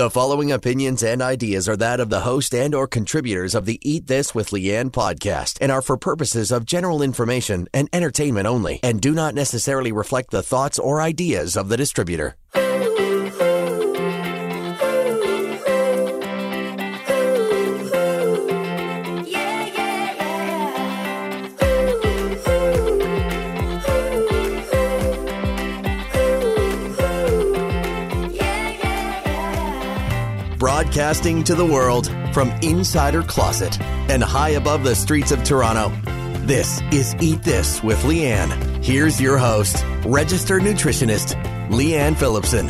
The following opinions and ideas are that of the host and or contributors of the Eat This with Leanne podcast and are for purposes of general information and entertainment only and do not necessarily reflect the thoughts or ideas of the distributor. Broadcasting to the world from Insider Closet and high above the streets of Toronto. This is Eat This with Leanne. Here's your host, registered nutritionist, Leanne Phillipson.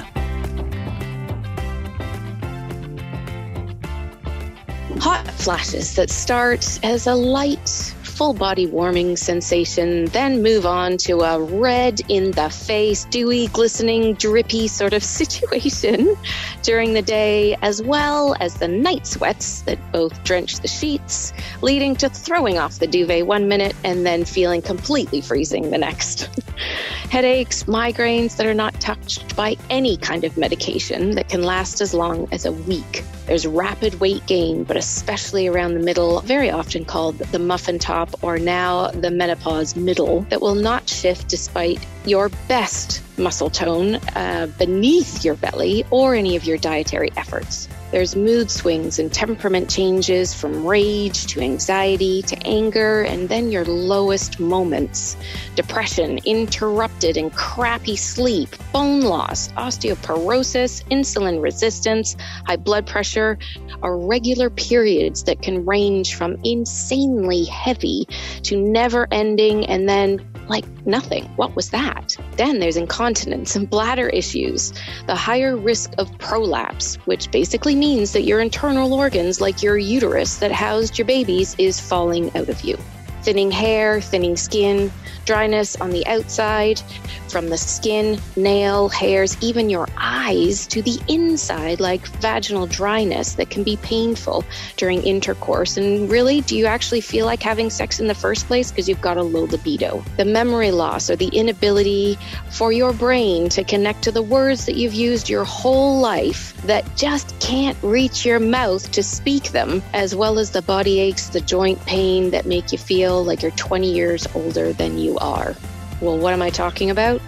Hot flashes that start as a light full body warming sensation, then move on to a red in the face, dewy, glistening, drippy sort of situation during the day, as well as the night sweats that both drench the sheets, leading to throwing off the duvet one minute and then feeling completely freezing the next. Headaches, migraines that are not touched by any kind of medication that can last as long as a week. There's rapid weight gain, but especially around the middle, very often called the muffin top or now the menopause middle, that will not shift despite your best muscle tone uh, beneath your belly or any of your dietary efforts. There's mood swings and temperament changes from rage to anxiety to anger, and then your lowest moments depression, interrupted and crappy sleep, bone loss, osteoporosis, insulin resistance, high blood pressure irregular periods that can range from insanely heavy to never ending and then like nothing. What was that? Then there's incontinence and bladder issues, the higher risk of prolapse, which basically means that your internal organs, like your uterus that housed your babies, is falling out of you. Thinning hair, thinning skin, dryness on the outside, from the skin, nail, hairs, even your eyes to the inside, like vaginal dryness that can be painful during intercourse. And really, do you actually feel like having sex in the first place because you've got a low libido? The memory loss or the inability for your brain to connect to the words that you've used your whole life that just can't reach your mouth to speak them, as well as the body aches, the joint pain that make you feel like you're 20 years older than you are. Well, what am I talking about?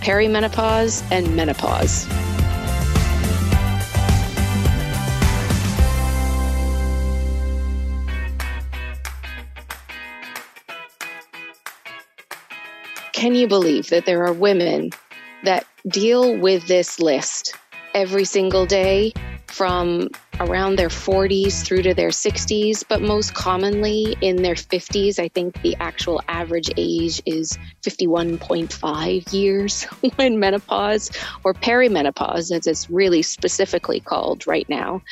Perimenopause and menopause. Can you believe that there are women that deal with this list every single day from around their 40s through to their 60s, but most commonly in their 50s. I think the actual average age is 51.5 years when menopause or perimenopause, as it's really specifically called right now,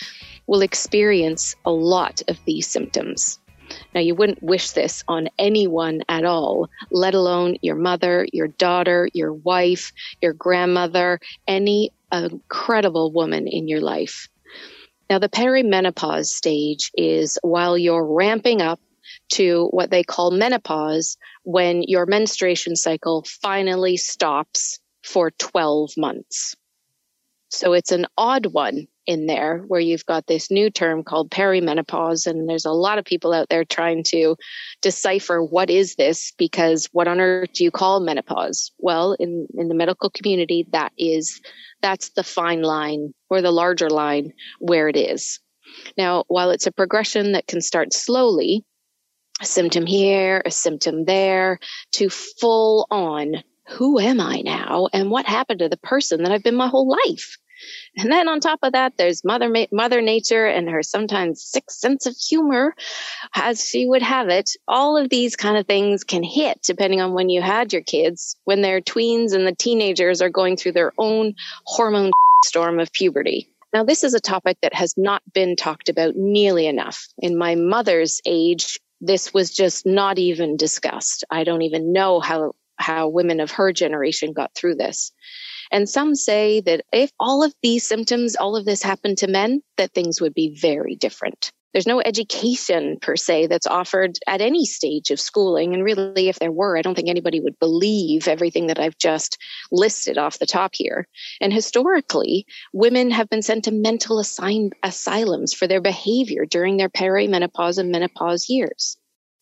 will experience a lot of these symptoms. Now, you wouldn't wish this on anyone at all, let alone your mother, your daughter, your wife, your grandmother, any incredible woman in your life. Now, the perimenopause stage is while you're ramping up to what they call menopause when your menstruation cycle finally stops for 12 months. So it's an odd one in there where you've got this new term called perimenopause and there's a lot of people out there trying to decipher what is this because what on earth do you call menopause well in in the medical community that is that's the fine line or the larger line where it is. Now while it's a progression that can start slowly a symptom here a symptom there to full on who am I now and what happened to the person that I've been my whole life and then on top of that, there's Mother Mother Nature and her sometimes sick sense of humor, as she would have it. All of these kind of things can hit depending on when you had your kids, when they're tweens and the teenagers are going through their own hormone storm of puberty. Now, this is a topic that has not been talked about nearly enough. In my mother's age, this was just not even discussed. I don't even know how how women of her generation got through this. And some say that if all of these symptoms, all of this happened to men, that things would be very different. There's no education per se that's offered at any stage of schooling. And really, if there were, I don't think anybody would believe everything that I've just listed off the top here. And historically, women have been sent to mental asylums for their behavior during their perimenopause and menopause years.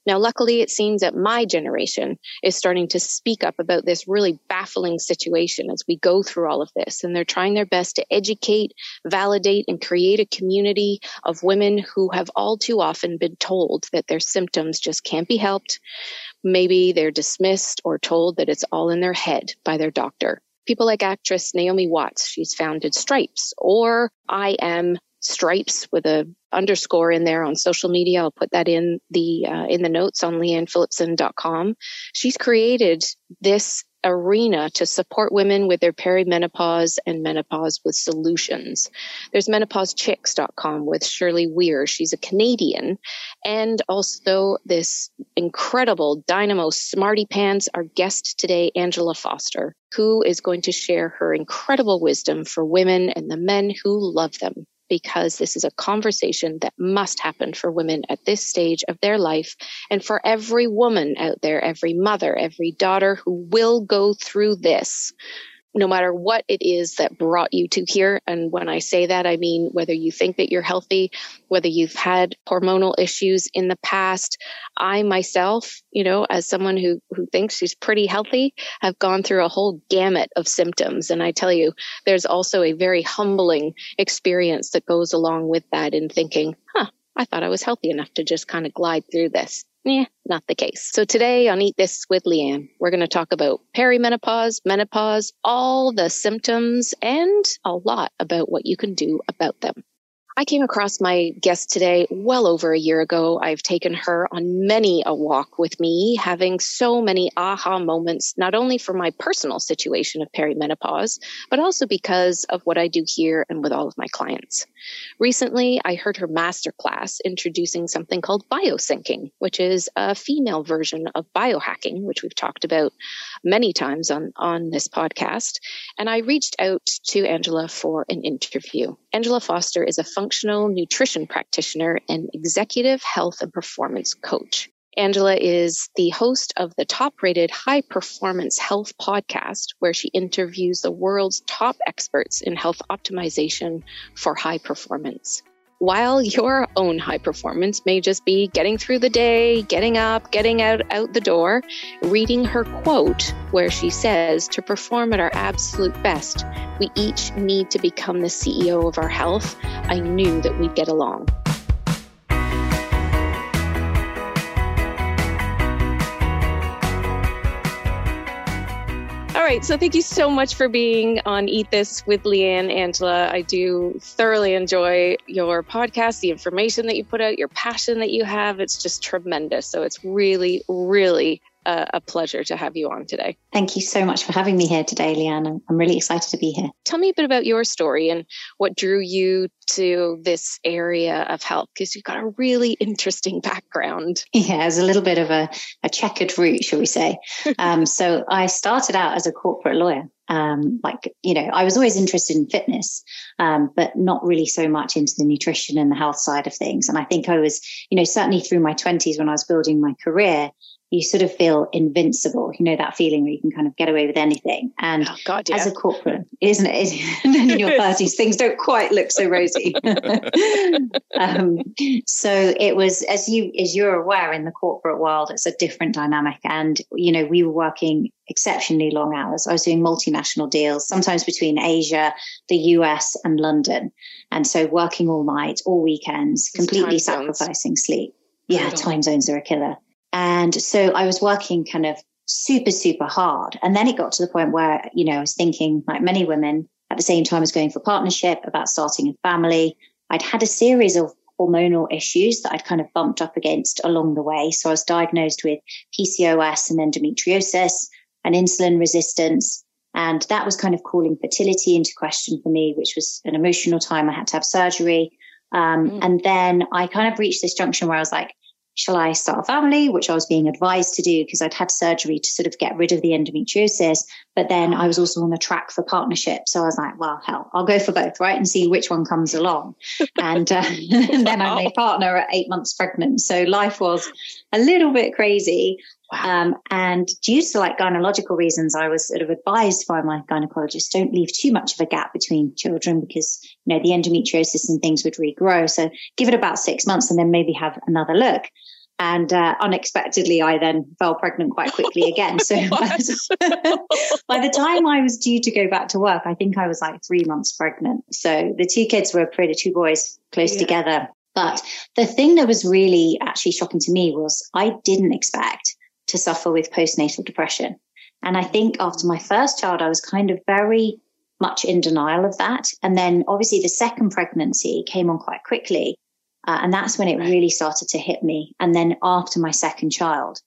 Now, luckily, it seems that my generation is starting to speak up about this really baffling situation as we go through all of this. And they're trying their best to educate, validate, and create a community of women who have all too often been told that their symptoms just can't be helped. Maybe they're dismissed or told that it's all in their head by their doctor. People like actress Naomi Watts, she's founded Stripes, or I am stripes with a underscore in there on social media. I'll put that in the uh, in the notes on leannephillipson.com. She's created this arena to support women with their perimenopause and menopause with solutions. There's menopausechicks.com with Shirley Weir. She's a Canadian and also this incredible dynamo smarty pants, our guest today, Angela Foster, who is going to share her incredible wisdom for women and the men who love them because this is a conversation that must happen for women at this stage of their life and for every woman out there, every mother, every daughter who will go through this no matter what it is that brought you to here. And when I say that, I mean whether you think that you're healthy, whether you've had hormonal issues in the past. I myself, you know, as someone who, who thinks she's pretty healthy, have gone through a whole gamut of symptoms. And I tell you, there's also a very humbling experience that goes along with that in thinking, huh, I thought I was healthy enough to just kind of glide through this. Yeah, not the case. So today on Eat This with Leanne, we're going to talk about perimenopause, menopause, all the symptoms, and a lot about what you can do about them. I came across my guest today well over a year ago. I've taken her on many a walk with me, having so many aha moments, not only for my personal situation of perimenopause, but also because of what I do here and with all of my clients. Recently, I heard her masterclass introducing something called biosyncing, which is a female version of biohacking, which we've talked about many times on, on this podcast. And I reached out to Angela for an interview. Angela Foster is a functional nutrition practitioner and executive health and performance coach. Angela is the host of the top rated high performance health podcast, where she interviews the world's top experts in health optimization for high performance. While your own high performance may just be getting through the day, getting up, getting out, out the door, reading her quote where she says, to perform at our absolute best, we each need to become the CEO of our health. I knew that we'd get along. Right. So thank you so much for being on Eat This with Leanne, Angela. I do thoroughly enjoy your podcast, the information that you put out, your passion that you have. It's just tremendous. So it's really, really a, a, pleasure to have you on today. Thank you so much for having me here today, Leanne. I'm really excited to be here. Tell me a bit about your story and what drew you to this area of health because you've got a really interesting background. Yeah, it's a little bit of a, a checkered route, shall we say. um, so I started out as a corporate lawyer. Um, like, you know, I was always interested in fitness, um, but not really so much into the nutrition and the health side of things. And I think I was, you know, certainly through my 20s when I was building my career, you sort of feel invincible. You know that feeling where you can kind of get away with anything. And oh God, yeah. as a corporate, isn't it? then in your thirties, things don't quite look so rosy. um, so it was, as you as you're aware, in the corporate world, it's a different dynamic. And you know, we were working exceptionally long hours. I was doing multinational deals, sometimes between Asia, the US, and London, and so working all night, all weekends, completely sacrificing sleep. Yeah, time zones are a killer. And so I was working kind of super, super hard. And then it got to the point where, you know, I was thinking, like many women, at the same time I was going for partnership, about starting a family. I'd had a series of hormonal issues that I'd kind of bumped up against along the way. So I was diagnosed with PCOS and endometriosis and insulin resistance. And that was kind of calling fertility into question for me, which was an emotional time. I had to have surgery. Um, mm. And then I kind of reached this junction where I was like, shall I start a family, which I was being advised to do because I'd had surgery to sort of get rid of the endometriosis. But then I was also on the track for partnership. So I was like, well, hell, I'll go for both, right? And see which one comes along. and, uh, and then I made partner at eight months pregnant. So life was a little bit crazy. Wow. Um, and due to like gynecological reasons, I was sort of advised by my gynecologist, don't leave too much of a gap between children because, you know, the endometriosis and things would regrow. So give it about six months and then maybe have another look. And uh, unexpectedly, I then fell pregnant quite quickly again. So by the time I was due to go back to work, I think I was like three months pregnant. So the two kids were pretty, two boys close yeah. together. But the thing that was really actually shocking to me was I didn't expect to suffer with postnatal depression. And I think after my first child, I was kind of very much in denial of that. And then obviously the second pregnancy came on quite quickly. Uh, and that's when it really started to hit me. And then after my second child.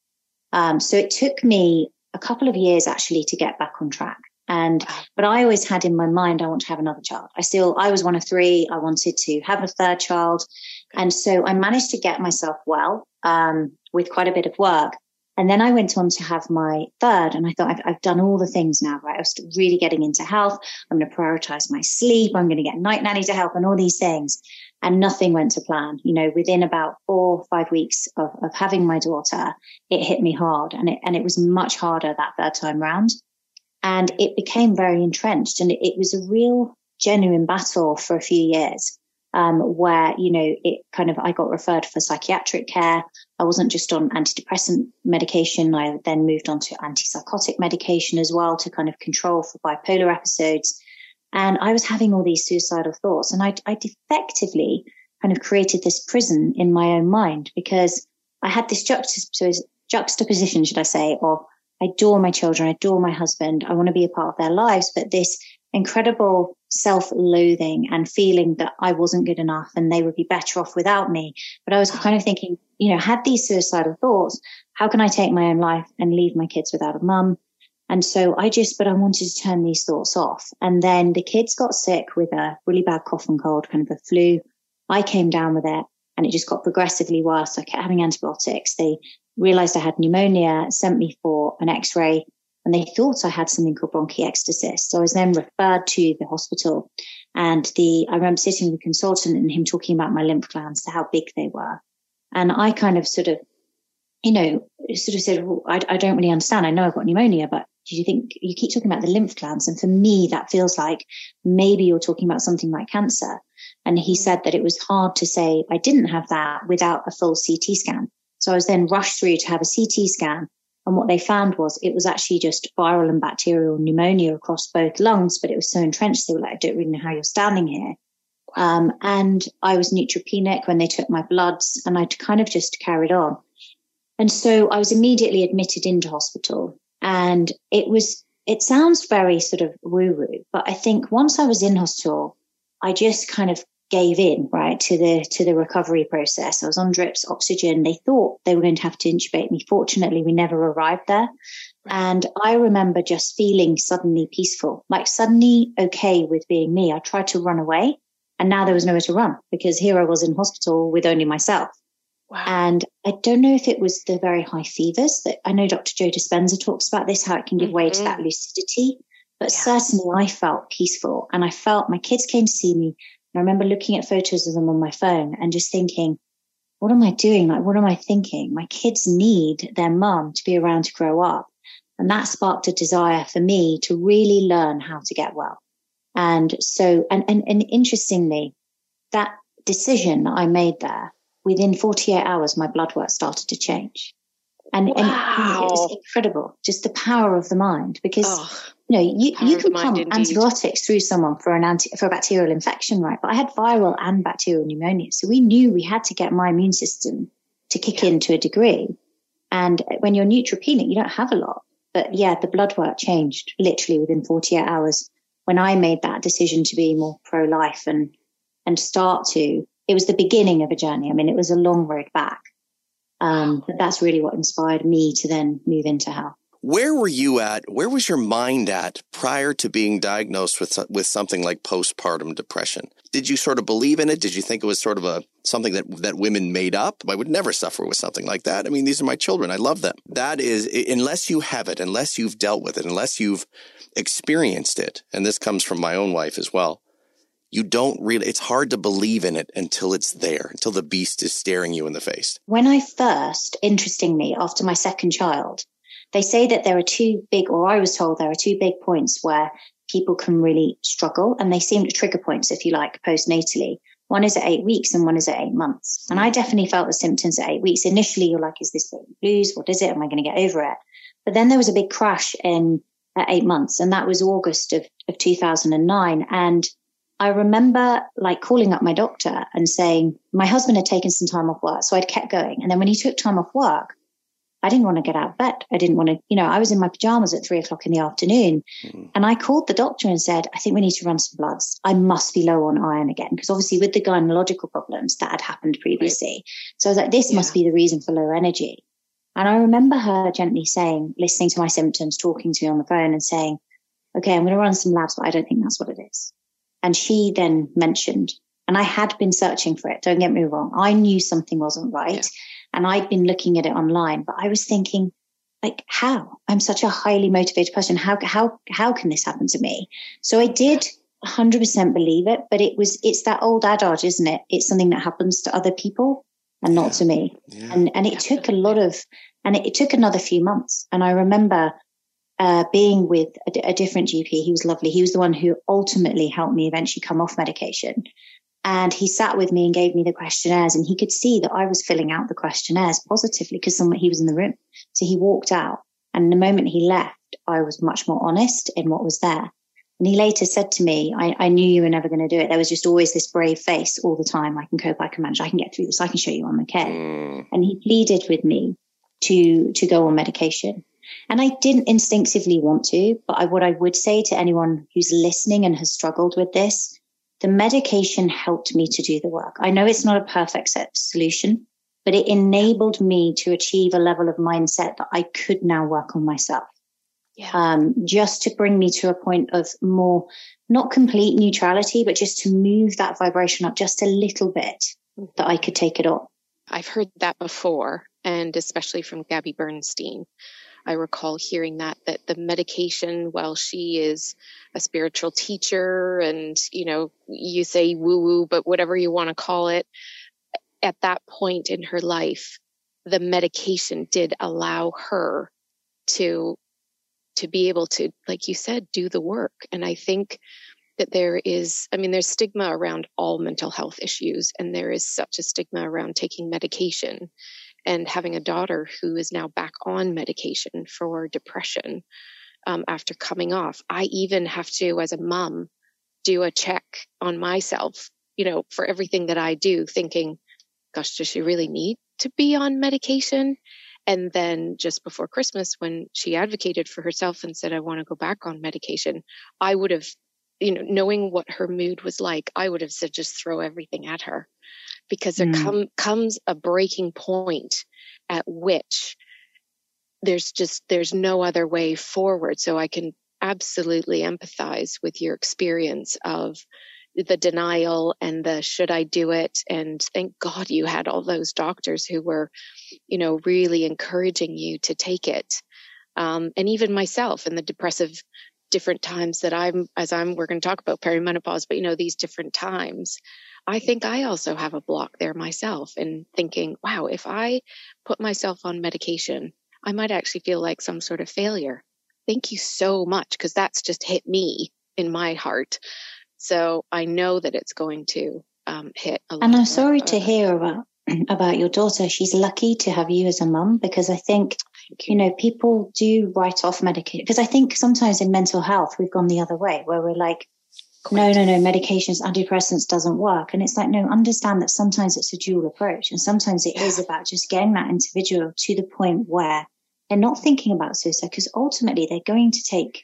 Um, so it took me a couple of years actually to get back on track. And, but I always had in my mind, I want to have another child. I still, I was one of three. I wanted to have a third child. And so I managed to get myself well, um, with quite a bit of work. And then I went on to have my third and I thought I've, I've done all the things now, right? I was really getting into health. I'm going to prioritize my sleep. I'm going to get night nanny to help and all these things. And nothing went to plan. You know, within about four, five weeks of, of having my daughter, it hit me hard and it, and it was much harder that third time round. And it became very entrenched and it, it was a real genuine battle for a few years um, where, you know, it kind of, I got referred for psychiatric care. I wasn't just on antidepressant medication. I then moved on to antipsychotic medication as well to kind of control for bipolar episodes. And I was having all these suicidal thoughts and I, I effectively kind of created this prison in my own mind because I had this juxtaposition, should I say, of I adore my children, I adore my husband, I want to be a part of their lives, but this incredible self-loathing and feeling that I wasn't good enough and they would be better off without me. But I was kind of thinking, you know, had these suicidal thoughts, how can I take my own life and leave my kids without a mum? And so I just, but I wanted to turn these thoughts off. And then the kids got sick with a really bad cough and cold, kind of a flu. I came down with it and it just got progressively worse. I kept having antibiotics. They realized I had pneumonia, sent me for an x-ray and they thought I had something called bronchiectasis. So I was then referred to the hospital and the, I remember sitting with a consultant and him talking about my lymph glands how big they were. And I kind of sort of, you know, sort of said, well, I, I don't really understand. I know I've got pneumonia, but do you think you keep talking about the lymph glands? And for me, that feels like maybe you're talking about something like cancer. And he said that it was hard to say I didn't have that without a full CT scan. So I was then rushed through to have a CT scan and what they found was it was actually just viral and bacterial pneumonia across both lungs, but it was so entrenched. They were like, I don't really know how you're standing here. Um, and I was neutropenic when they took my bloods and I kind of just carried on. And so I was immediately admitted into hospital and it was, it sounds very sort of woo woo, but I think once I was in hospital, I just kind of gave in, right, to the to the recovery process. I was on drips, oxygen. They thought they were going to have to intubate me. Fortunately, we never arrived there. And I remember just feeling suddenly peaceful, like suddenly okay with being me. I tried to run away and now there was nowhere to run because here I was in hospital with only myself. Wow. And I don't know if it was the very high fevers that I know Dr. Joe Dispenza talks about this, how it can give mm-hmm. way to mm-hmm. that lucidity. But yeah. certainly I felt peaceful and I felt my kids came to see me I remember looking at photos of them on my phone and just thinking, what am I doing? Like, what am I thinking? My kids need their mum to be around to grow up. And that sparked a desire for me to really learn how to get well. And so, and, and, and interestingly, that decision that I made there, within 48 hours, my blood work started to change. And, wow. and it was incredible, just the power of the mind because oh. You know, you, you can pump antibiotics through someone for an anti, for a bacterial infection, right? But I had viral and bacterial pneumonia. So we knew we had to get my immune system to kick yeah. in to a degree. And when you're neutropenic, you don't have a lot. But yeah, the blood work changed literally within 48 hours when I made that decision to be more pro life and, and start to, it was the beginning of a journey. I mean, it was a long road back. Um, but that's really what inspired me to then move into health. Where were you at? Where was your mind at prior to being diagnosed with with something like postpartum depression? Did you sort of believe in it? Did you think it was sort of a something that that women made up? I would never suffer with something like that. I mean, these are my children. I love them. That is unless you have it, unless you've dealt with it, unless you've experienced it, and this comes from my own wife as well. You don't really, it's hard to believe in it until it's there, until the beast is staring you in the face. When I first, interestingly, after my second child, they say that there are two big, or I was told there are two big points where people can really struggle, and they seem to trigger points, if you like, postnatally. One is at eight weeks and one is at eight months. And I definitely felt the symptoms at eight weeks. Initially, you're like, is this blues? What is it? Am I going to get over it? But then there was a big crash in at eight months, and that was August of, of 2009. And I remember like calling up my doctor and saying my husband had taken some time off work, so I'd kept going. And then when he took time off work, I didn't want to get out of bed. I didn't want to, you know, I was in my pajamas at three o'clock in the afternoon. Mm. And I called the doctor and said, I think we need to run some bloods. I must be low on iron again. Because obviously with the gynecological problems that had happened previously. Right. So I was like, this yeah. must be the reason for low energy. And I remember her gently saying, listening to my symptoms, talking to me on the phone and saying, okay, I'm going to run some labs, but I don't think that's what it is. And she then mentioned, and I had been searching for it. Don't get me wrong. I knew something wasn't right. Yeah. And I'd been looking at it online, but I was thinking, like, how? I'm such a highly motivated person. How, how, how can this happen to me? So I did 100% believe it, but it was, it's that old adage, isn't it? It's something that happens to other people and not yeah. to me. Yeah. And, and it took a lot of, and it, it took another few months. And I remember, uh, being with a, a different GP. He was lovely. He was the one who ultimately helped me eventually come off medication. And he sat with me and gave me the questionnaires and he could see that I was filling out the questionnaires positively because he was in the room. So he walked out and the moment he left, I was much more honest in what was there. And he later said to me, I, I knew you were never going to do it. There was just always this brave face all the time. I can cope, I can manage, I can get through this, I can show you I'm okay. Mm. And he pleaded with me to, to go on medication. And I didn't instinctively want to, but I, what I would say to anyone who's listening and has struggled with this the medication helped me to do the work. I know it's not a perfect solution, but it enabled me to achieve a level of mindset that I could now work on myself. Yeah. Um, just to bring me to a point of more, not complete neutrality, but just to move that vibration up just a little bit that I could take it on. I've heard that before, and especially from Gabby Bernstein. I recall hearing that that the medication, while she is a spiritual teacher and you know you say woo woo, but whatever you want to call it, at that point in her life, the medication did allow her to to be able to, like you said, do the work. And I think that there is, I mean, there's stigma around all mental health issues, and there is such a stigma around taking medication and having a daughter who is now back on medication for depression um, after coming off. I even have to, as a mom, do a check on myself, you know, for everything that I do, thinking, gosh, does she really need to be on medication? And then just before Christmas, when she advocated for herself and said, I want to go back on medication, I would have, you know, knowing what her mood was like, I would have said, just throw everything at her because there mm. come, comes a breaking point at which there's just there's no other way forward so i can absolutely empathize with your experience of the denial and the should I do it? And thank God you had all those doctors who were, you know, really encouraging you to take it. Um, and even myself in the depressive different times that I'm, as I'm, we're going to talk about perimenopause, but you know, these different times, I think I also have a block there myself and thinking, wow, if I put myself on medication, I might actually feel like some sort of failure. Thank you so much because that's just hit me in my heart. So I know that it's going to um, hit. and I'm sorry to hear about about your daughter. She's lucky to have you as a mum because I think you know people do write off medication because I think sometimes in mental health we've gone the other way where we're like no, no, no, medications, antidepressants doesn't work. And it's like, no, understand that sometimes it's a dual approach. And sometimes it is about just getting that individual to the point where they're not thinking about suicide because ultimately they're going to take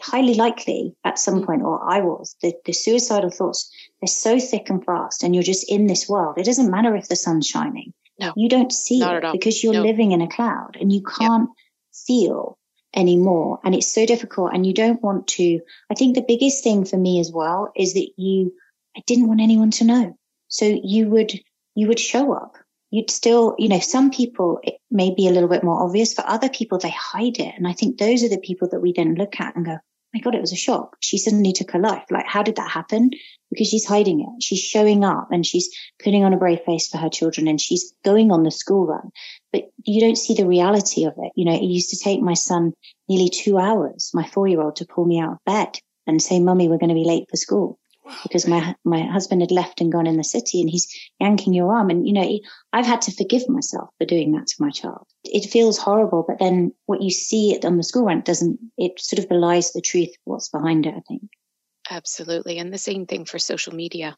highly likely at some point, or I was, the, the suicidal thoughts, they're so thick and fast and you're just in this world. It doesn't matter if the sun's shining. No, you don't see it because you're no. living in a cloud and you can't yep. feel anymore. And it's so difficult. And you don't want to, I think the biggest thing for me as well is that you, I didn't want anyone to know. So you would, you would show up. You'd still, you know, some people, it may be a little bit more obvious. For other people, they hide it. And I think those are the people that we then look at and go, oh my God, it was a shock. She suddenly took her life. Like, how did that happen? Because she's hiding it. She's showing up and she's putting on a brave face for her children and she's going on the school run. But you don't see the reality of it. You know, it used to take my son nearly two hours, my four year old, to pull me out of bed and say, Mummy, we're going to be late for school because my my husband had left and gone in the city and he's yanking your arm and you know I've had to forgive myself for doing that to my child. It feels horrible, but then what you see on the school run doesn't it sort of belies the truth what's behind it, I think. Absolutely. And the same thing for social media.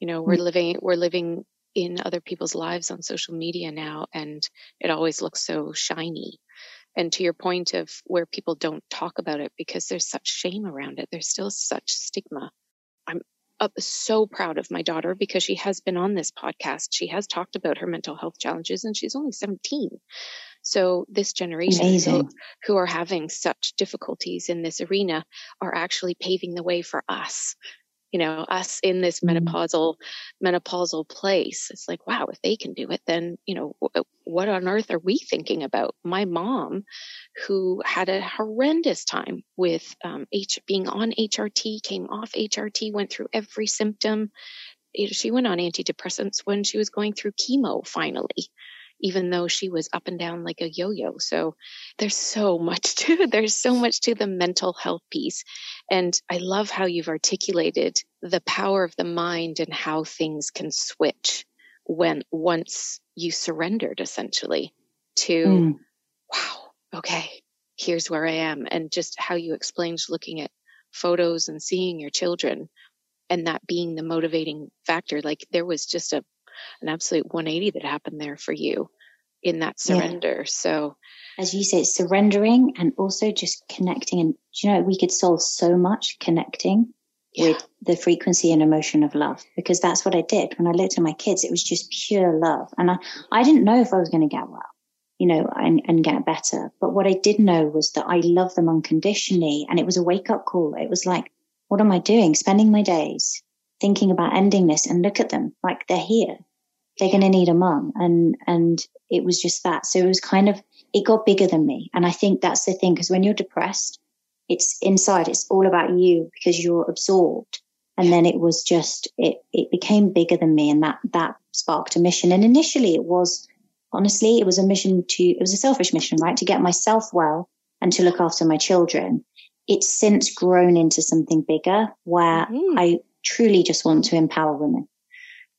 You know, we're mm living we're living in other people's lives on social media now and it always looks so shiny. And to your point of where people don't talk about it because there's such shame around it, there's still such stigma I'm so proud of my daughter because she has been on this podcast. She has talked about her mental health challenges and she's only 17. So this generation who, who are having such difficulties in this arena are actually paving the way for us you know, us in this mm-hmm. menopausal, menopausal place. It's like, wow, if they can do it, then, you know, what on earth are we thinking about? My mom, who had a horrendous time with um, H, being on HRT, came off HRT, went through every symptom. She went on antidepressants when she was going through chemo finally even though she was up and down like a yo-yo. So there's so much to there's so much to the mental health piece. And I love how you've articulated the power of the mind and how things can switch when once you surrendered essentially to mm. wow, okay, here's where I am and just how you explained looking at photos and seeing your children and that being the motivating factor like there was just a an absolute 180 that happened there for you in that surrender. Yeah. So, as you say, surrendering and also just connecting. And you know, we could solve so much connecting yeah. with the frequency and emotion of love because that's what I did when I looked at my kids. It was just pure love, and I I didn't know if I was going to get well, you know, and and get better. But what I did know was that I love them unconditionally, and it was a wake up call. It was like, what am I doing? Spending my days thinking about ending this, and look at them, like they're here they're going to need a mum. And, and it was just that. So it was kind of, it got bigger than me. And I think that's the thing, because when you're depressed, it's inside, it's all about you because you're absorbed. And then it was just, it, it became bigger than me and that, that sparked a mission. And initially it was, honestly, it was a mission to, it was a selfish mission, right? To get myself well and to look after my children. It's since grown into something bigger where mm-hmm. I truly just want to empower women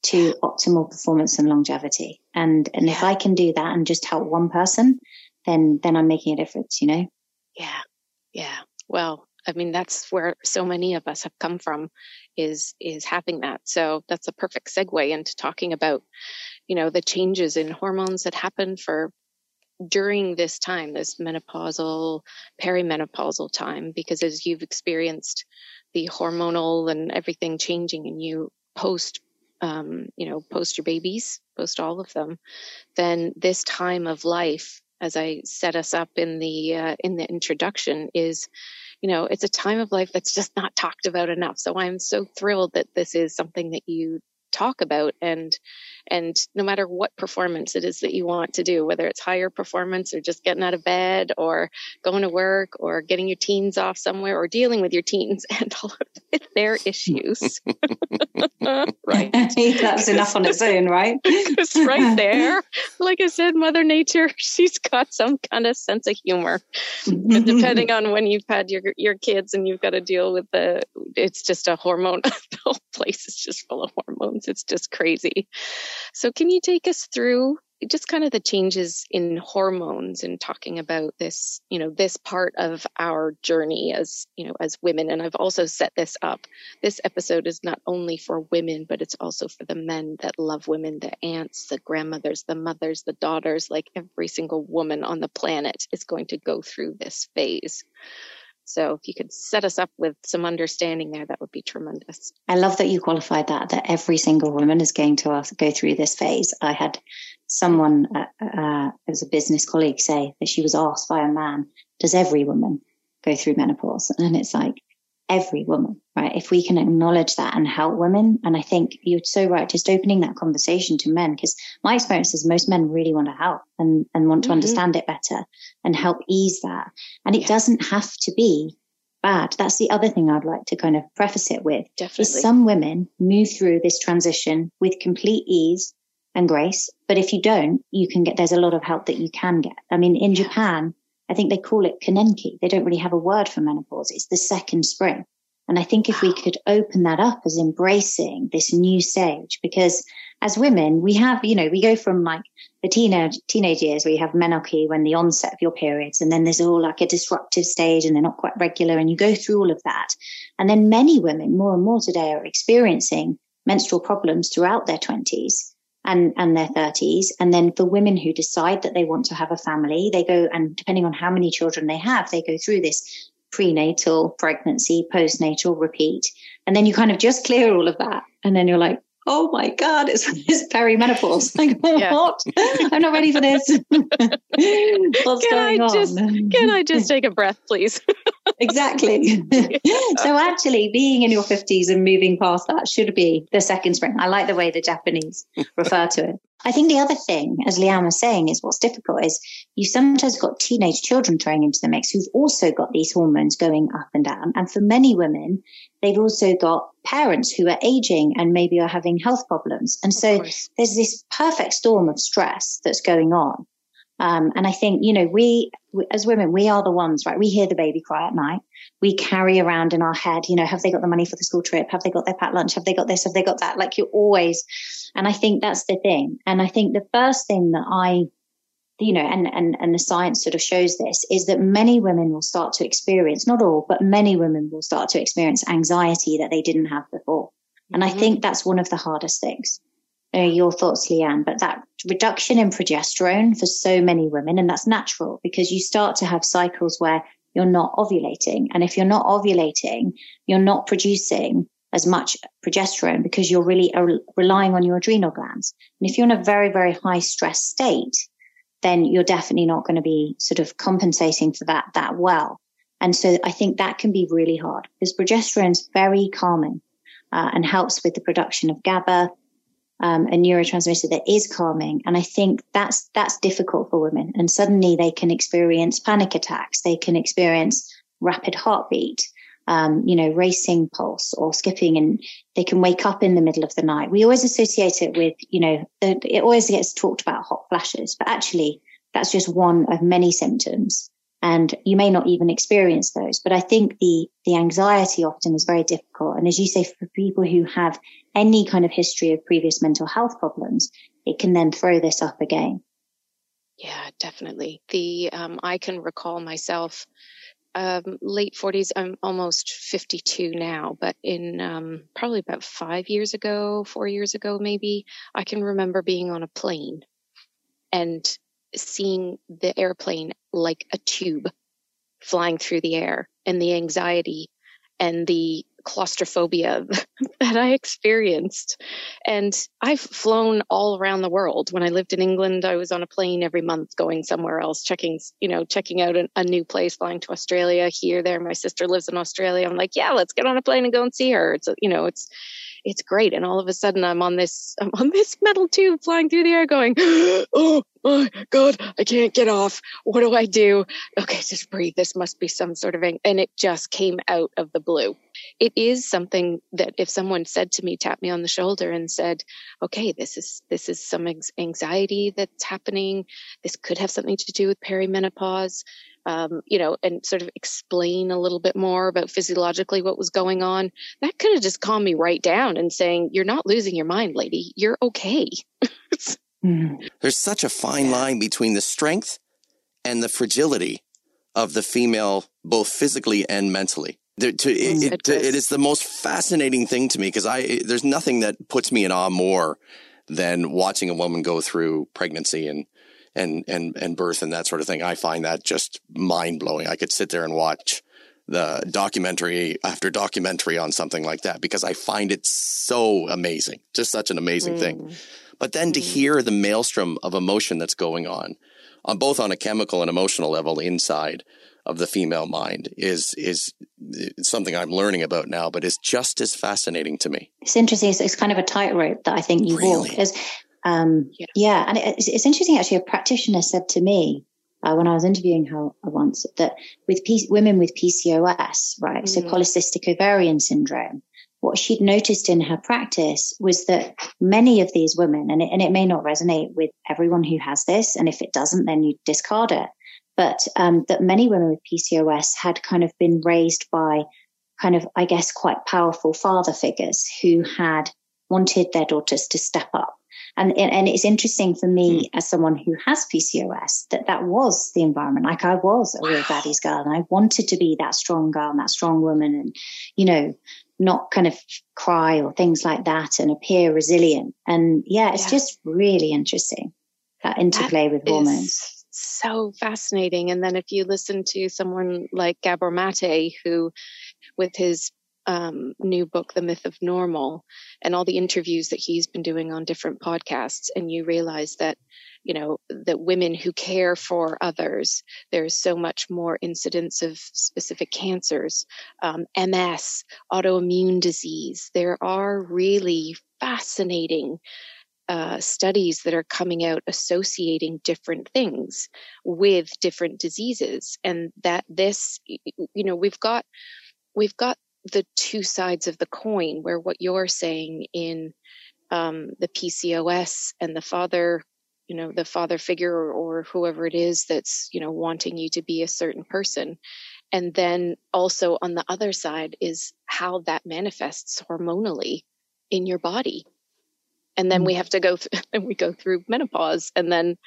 to optimal performance and longevity. And, and if I can do that and just help one person, then, then I'm making a difference, you know? Yeah. Yeah. Well, I mean, that's where so many of us have come from is, is having that. So that's a perfect segue into talking about, you know, the changes in hormones that happen for during this time, this menopausal, perimenopausal time, because as you've experienced the hormonal and everything changing in you post um, you know, post your babies, post all of them, then this time of life, as I set us up in the uh, in the introduction, is you know, it's a time of life that's just not talked about enough. So I'm so thrilled that this is something that you talk about and and no matter what performance it is that you want to do whether it's higher performance or just getting out of bed or going to work or getting your teens off somewhere or dealing with your teens and all of their issues. Right. That's enough on its own right? It's right there. Like i said mother nature she's got some kind of sense of humor. But depending on when you've had your your kids and you've got to deal with the it's just a hormone the whole place is just full of hormones it's just crazy. So, can you take us through just kind of the changes in hormones and talking about this, you know, this part of our journey as, you know, as women. And I've also set this up. This episode is not only for women, but it's also for the men that love women, the aunts, the grandmothers, the mothers, the daughters, like every single woman on the planet is going to go through this phase. So if you could set us up with some understanding there, that would be tremendous. I love that you qualified that, that every single woman is going to go through this phase. I had someone uh, uh, as a business colleague say that she was asked by a man, does every woman go through menopause? And it's like, every woman, right? If we can acknowledge that and help women. And I think you're so right, just opening that conversation to men, because my experience is most men really want to help and, and want to mm-hmm. understand it better and help ease that. And it yeah. doesn't have to be bad. That's the other thing I'd like to kind of preface it with. Definitely. Is some women move through this transition with complete ease and grace. But if you don't, you can get, there's a lot of help that you can get. I mean, in yeah. Japan, I think they call it konenki. They don't really have a word for menopause. It's the second spring. And I think if we could open that up as embracing this new stage, because as women, we have, you know, we go from like the teenage, teenage years where you have menarche when the onset of your periods, and then there's all like a disruptive stage and they're not quite regular, and you go through all of that. And then many women, more and more today, are experiencing menstrual problems throughout their 20s and, and their 30s. And then for women who decide that they want to have a family, they go, and depending on how many children they have, they go through this prenatal, pregnancy, postnatal, repeat. And then you kind of just clear all of that. And then you're like, oh my God, it's, it's perimenopause. Like, what? I'm not ready for this. What's can going I just, on? Can I just take a breath, please? exactly. so actually being in your 50s and moving past that should be the second spring. I like the way the Japanese refer to it. I think the other thing, as Leanne was saying, is what's difficult is you sometimes got teenage children throwing into the mix who've also got these hormones going up and down. And for many women, they've also got parents who are aging and maybe are having health problems. And so there's this perfect storm of stress that's going on. Um, and I think, you know, we, we, as women, we are the ones, right? We hear the baby cry at night. We carry around in our head, you know, have they got the money for the school trip? Have they got their packed lunch? Have they got this? Have they got that? Like you're always, and I think that's the thing. And I think the first thing that I, you know, and, and, and the science sort of shows this is that many women will start to experience, not all, but many women will start to experience anxiety that they didn't have before. And I mm-hmm. think that's one of the hardest things your thoughts, Leanne, but that reduction in progesterone for so many women, and that's natural because you start to have cycles where you're not ovulating. And if you're not ovulating, you're not producing as much progesterone because you're really uh, relying on your adrenal glands. And if you're in a very, very high stress state, then you're definitely not going to be sort of compensating for that that well. And so I think that can be really hard because progesterone is very calming uh, and helps with the production of GABA, um, a neurotransmitter that is calming. And I think that's, that's difficult for women. And suddenly they can experience panic attacks. They can experience rapid heartbeat, um, you know, racing pulse or skipping and they can wake up in the middle of the night. We always associate it with, you know, it always gets talked about hot flashes, but actually that's just one of many symptoms and you may not even experience those. But I think the, the anxiety often is very difficult. And as you say, for people who have any kind of history of previous mental health problems, it can then throw this up again. Yeah, definitely. The, um, I can recall myself, um, late 40s. I'm almost 52 now, but in um, probably about five years ago, four years ago, maybe, I can remember being on a plane and seeing the airplane like a tube flying through the air and the anxiety and the claustrophobia that I experienced. And I've flown all around the world. When I lived in England, I was on a plane every month going somewhere else, checking, you know, checking out a, a, new place, flying to Australia here, there. My sister lives in Australia. I'm like, yeah, let's get on a plane and go and see her. It's, you know, it's, it's great. And all of a sudden I'm on this, I'm on this metal tube flying through the air going, oh my God, I can't get off. What do I do? Okay, just breathe. This must be some sort of, and it just came out of the blue. It is something that if someone said to me, tapped me on the shoulder and said, okay, this is, this is some anxiety that's happening. This could have something to do with perimenopause um, you know, and sort of explain a little bit more about physiologically what was going on, that could have just calmed me right down and saying, You're not losing your mind, lady. You're okay. mm. There's such a fine line between the strength and the fragility of the female, both physically and mentally. There, to, it, mm, it, it is the most fascinating thing to me because I there's nothing that puts me in awe more than watching a woman go through pregnancy and and and and birth and that sort of thing. I find that just mind blowing. I could sit there and watch the documentary after documentary on something like that because I find it so amazing, just such an amazing mm. thing. But then mm. to hear the maelstrom of emotion that's going on, on both on a chemical and emotional level inside of the female mind is is something I'm learning about now, but is just as fascinating to me. It's interesting. It's, it's kind of a tightrope that I think you really? walk. Um, yeah. yeah. and it's, it's, interesting. Actually, a practitioner said to me uh, when I was interviewing her once that with P- women with PCOS, right, mm. so polycystic ovarian syndrome, what she'd noticed in her practice was that many of these women, and it, and it may not resonate with everyone who has this, and if it doesn't, then you discard it but um, that many women with PCOS had kind of been raised by kind of, I guess, quite powerful father figures who had wanted their daughters to step up. And, and it's interesting for me mm. as someone who has PCOS that that was the environment. Like I was a wow. real daddy's girl and I wanted to be that strong girl and that strong woman and, you know, not kind of cry or things like that and appear resilient. And yeah, it's yeah. just really interesting that interplay that with hormones so fascinating. And then if you listen to someone like Gabor Mate, who with his um, new book, The Myth of Normal, and all the interviews that he's been doing on different podcasts, and you realize that, you know, that women who care for others, there's so much more incidence of specific cancers, um, MS, autoimmune disease. There are really fascinating uh, studies that are coming out associating different things with different diseases and that this you know we've got we've got the two sides of the coin where what you're saying in um, the pcos and the father you know the father figure or, or whoever it is that's you know wanting you to be a certain person. And then also on the other side is how that manifests hormonally in your body. And then we mm. have to go through and we go through menopause and then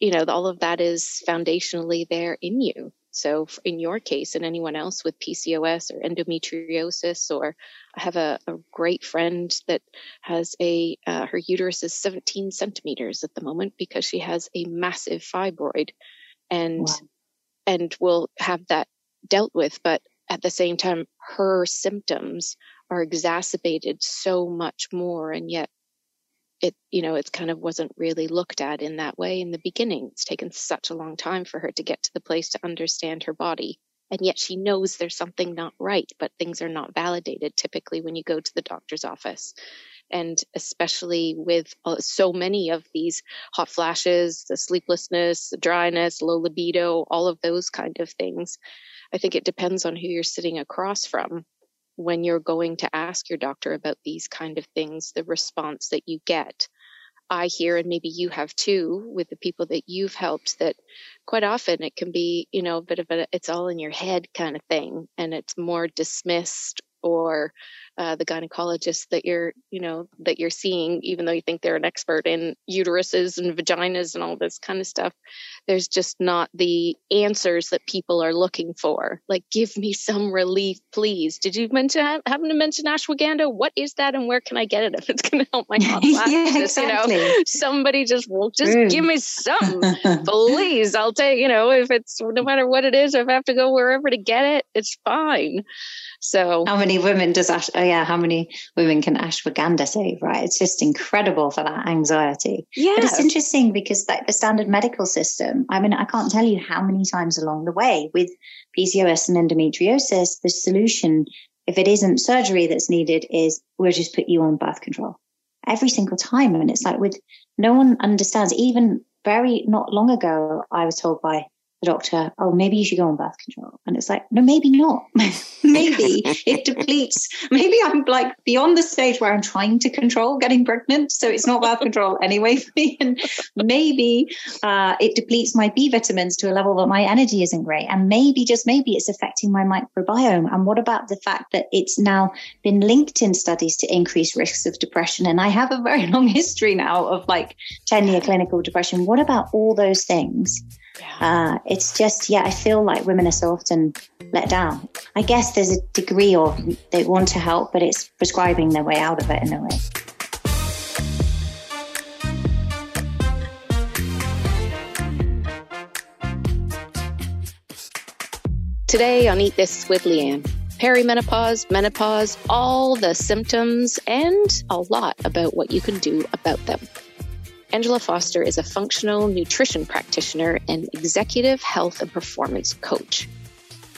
you know all of that is foundationally there in you so in your case and anyone else with pcos or endometriosis or i have a, a great friend that has a uh, her uterus is 17 centimeters at the moment because she has a massive fibroid and wow. and will have that dealt with but at the same time her symptoms are exacerbated so much more and yet it you know it's kind of wasn't really looked at in that way in the beginning. It's taken such a long time for her to get to the place to understand her body and yet she knows there's something not right but things are not validated typically when you go to the doctor's office. And especially with uh, so many of these hot flashes the sleeplessness the dryness low libido all of those kind of things i think it depends on who you're sitting across from when you're going to ask your doctor about these kind of things, the response that you get. I hear, and maybe you have too, with the people that you've helped, that quite often it can be, you know, a bit of a, it's all in your head kind of thing, and it's more dismissed or uh, the gynecologist that you're, you know, that you're seeing, even though you think they're an expert in uteruses and vaginas and all this kind of stuff, there's just not the answers that people are looking for. Like, give me some relief, please. Did you mention happen to mention ashwagandha? What is that, and where can I get it if it's going to help my yeah, exactly. You know, somebody just will just mm. give me some, please. I'll take. You know, if it's no matter what it is, if I have to go wherever to get it, it's fine. So, how many women does Ash? Yeah, how many women can ashwagandha save? Right, it's just incredible for that anxiety. Yeah, but it's interesting because like the standard medical system. I mean, I can't tell you how many times along the way with PCOS and endometriosis, the solution, if it isn't surgery that's needed, is we'll just put you on birth control every single time. And it's like with no one understands. Even very not long ago, I was told by the doctor, oh, maybe you should go on birth control. And it's like, no, maybe not. maybe it depletes. Maybe I'm like beyond the stage where I'm trying to control getting pregnant. So it's not birth control anyway for me. And maybe uh, it depletes my B vitamins to a level that my energy isn't great. And maybe, just maybe, it's affecting my microbiome. And what about the fact that it's now been linked in studies to increased risks of depression? And I have a very long history now of like 10 year clinical depression. What about all those things? Uh, it's just, yeah, I feel like women are so often let down. I guess there's a degree of they want to help, but it's prescribing their way out of it in a way. Today on Eat This with Leanne, perimenopause, menopause, all the symptoms, and a lot about what you can do about them. Angela Foster is a functional nutrition practitioner and executive health and performance coach.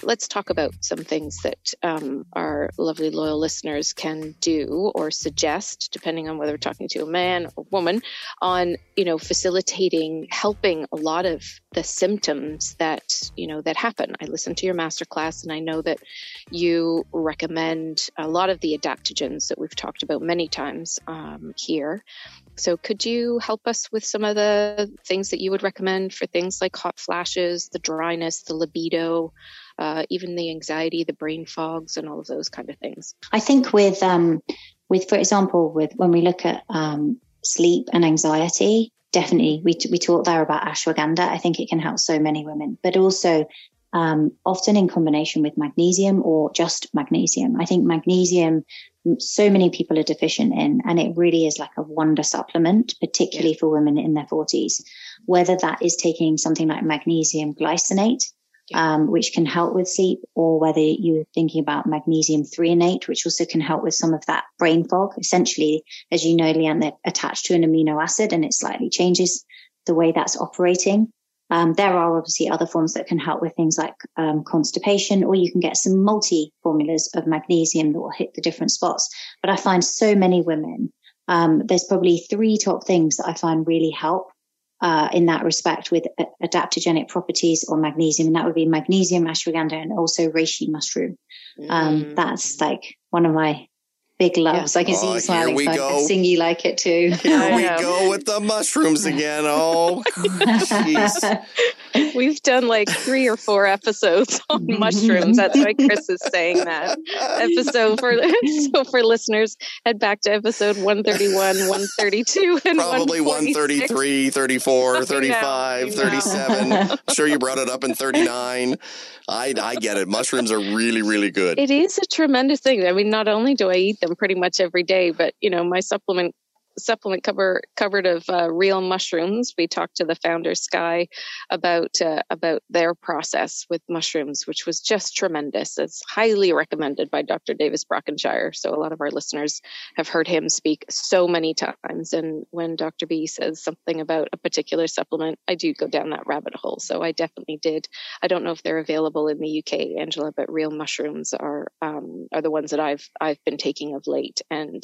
let's talk about some things that um, our lovely loyal listeners can do or suggest, depending on whether we're talking to a man or woman, on you know facilitating, helping a lot of the symptoms that you know that happen. I listened to your masterclass, and I know that you recommend a lot of the adaptogens that we've talked about many times um, here. So, could you help us with some of the things that you would recommend for things like hot flashes, the dryness, the libido, uh, even the anxiety, the brain fogs, and all of those kind of things? I think with um, with for example, with when we look at um, sleep and anxiety, definitely we we talked there about ashwagandha. I think it can help so many women, but also um, often in combination with magnesium or just magnesium. I think magnesium so many people are deficient in, and it really is like a wonder supplement, particularly for women in their 40s. Whether that is taking something like magnesium glycinate, um, which can help with sleep, or whether you're thinking about magnesium threonate, which also can help with some of that brain fog. Essentially, as you know, Leanne, they're attached to an amino acid and it slightly changes the way that's operating. Um, there are obviously other forms that can help with things like um, constipation, or you can get some multi formulas of magnesium that will hit the different spots. But I find so many women, um, there's probably three top things that I find really help uh, in that respect with adaptogenic properties or magnesium, and that would be magnesium, ashwagandha, and also reishi mushroom. Um, mm. That's like one of my big loves. Yeah. I can see oh, you smiling. we so go. I sing you like it too. Here we go with the mushrooms again. Oh, jeez. We've done like three or four episodes on mushrooms. That's why Chris is saying that. Episode for so for listeners, head back to episode 131, 132, and probably 133, 34, 35, 37. I'm sure you brought it up in 39. I I get it. Mushrooms are really, really good. It is a tremendous thing. I mean, not only do I eat them pretty much every day, but you know, my supplement supplement cover covered of uh, real mushrooms. We talked to the founder Sky about uh, about their process with mushrooms, which was just tremendous. It's highly recommended by Dr. Davis Brockenshire. So a lot of our listeners have heard him speak so many times. And when Dr. B says something about a particular supplement, I do go down that rabbit hole. So I definitely did. I don't know if they're available in the UK, Angela, but real mushrooms are um, are the ones that I've I've been taking of late, and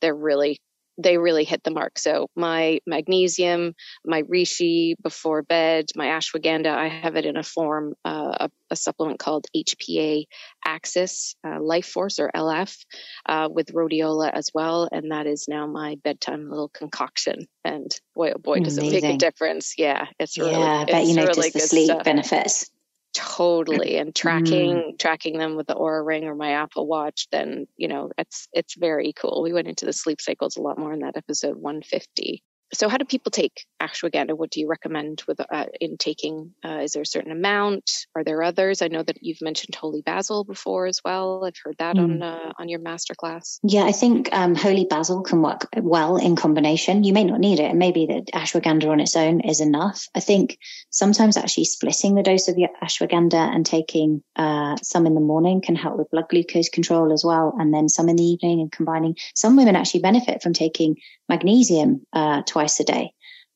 they're really they really hit the mark. So my magnesium, my reishi before bed, my ashwagandha, I have it in a form, uh, a, a, supplement called HPA Axis uh, Life Force or LF uh, with rhodiola as well. And that is now my bedtime little concoction. And boy, oh boy, does Amazing. it make a difference. Yeah, it's really, yeah, I bet you notice really the sleep stuff. benefits totally and tracking mm. tracking them with the Oura ring or my apple watch then you know it's it's very cool we went into the sleep cycles a lot more in that episode 150 so how do people take ashwagandha? What do you recommend with uh, in taking uh, is there a certain amount? Are there others? I know that you've mentioned holy basil before as well. I've heard that mm. on uh, on your masterclass. Yeah i think um, holy basil can work well in combination. You may not need it. Maybe that ashwagandha on its own is enough. I think sometimes actually splitting the dose of your ashwagandha and taking uh, some in the morning can help with blood glucose control as well and then some in the evening and combining. Some women actually benefit from taking magnesium uh, twice a day.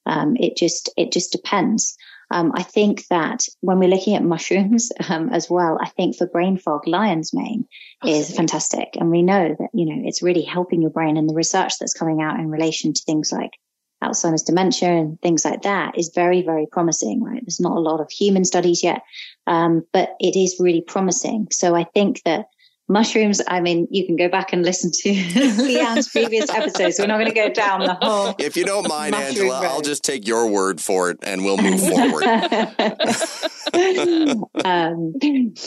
Um, it just it just depends. Um, I think that when we're looking at mushrooms um, as well, I think for brain fog, lion's mane okay. is fantastic, and we know that you know it's really helping your brain. And the research that's coming out in relation to things like Alzheimer's dementia and things like that is very very promising. Right, there's not a lot of human studies yet, um, but it is really promising. So I think that mushrooms i mean you can go back and listen to leanne's previous episodes. We're not going to go down the whole if you don't mind angela road. i'll just take your word for it and we'll move forward. Um,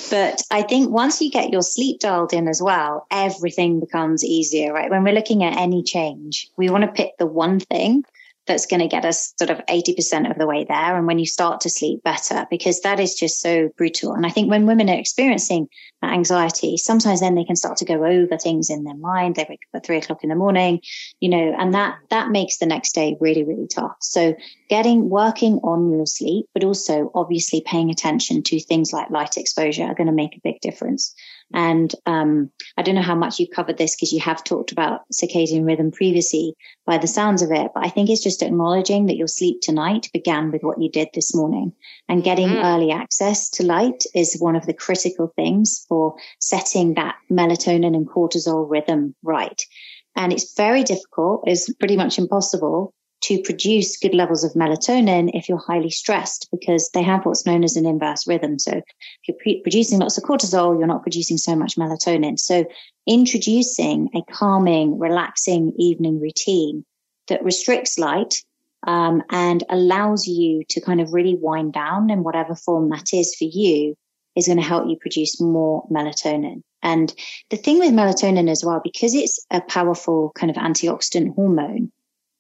but i think once you get your sleep dialed in as well everything becomes easier right? When we're looking at any change we want to pick the one thing that's going to get us sort of 80% of the way there. And when you start to sleep better, because that is just so brutal. And I think when women are experiencing that anxiety, sometimes then they can start to go over things in their mind. They wake up at three o'clock in the morning, you know, and that, that makes the next day really, really tough. So getting, working on your sleep, but also obviously paying attention to things like light exposure are going to make a big difference. And um, I don't know how much you've covered this because you have talked about circadian rhythm previously by the sounds of it. But I think it's just acknowledging that your sleep tonight began with what you did this morning. And getting mm. early access to light is one of the critical things for setting that melatonin and cortisol rhythm right. And it's very difficult, it's pretty much impossible to produce good levels of melatonin if you're highly stressed because they have what's known as an inverse rhythm. So if you're pre- producing lots of cortisol, you're not producing so much melatonin. So introducing a calming, relaxing evening routine that restricts light um, and allows you to kind of really wind down in whatever form that is for you is going to help you produce more melatonin. And the thing with melatonin as well, because it's a powerful kind of antioxidant hormone,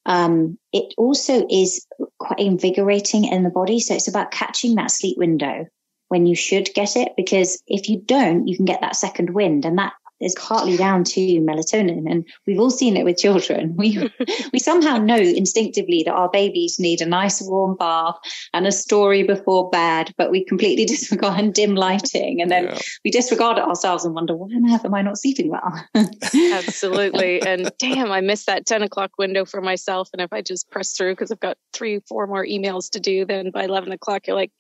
um, it also is quite invigorating in the body. So it's about catching that sleep window when you should get it, because if you don't, you can get that second wind and that is partly down to melatonin. And we've all seen it with children. We, we somehow know instinctively that our babies need a nice warm bath and a story before bed, but we completely disregard dim lighting. And then yeah. we disregard it ourselves and wonder, why on earth am I not sleeping well? Absolutely. And damn, I missed that 10 o'clock window for myself. And if I just press through, because I've got three, four more emails to do, then by 11 o'clock, you're like,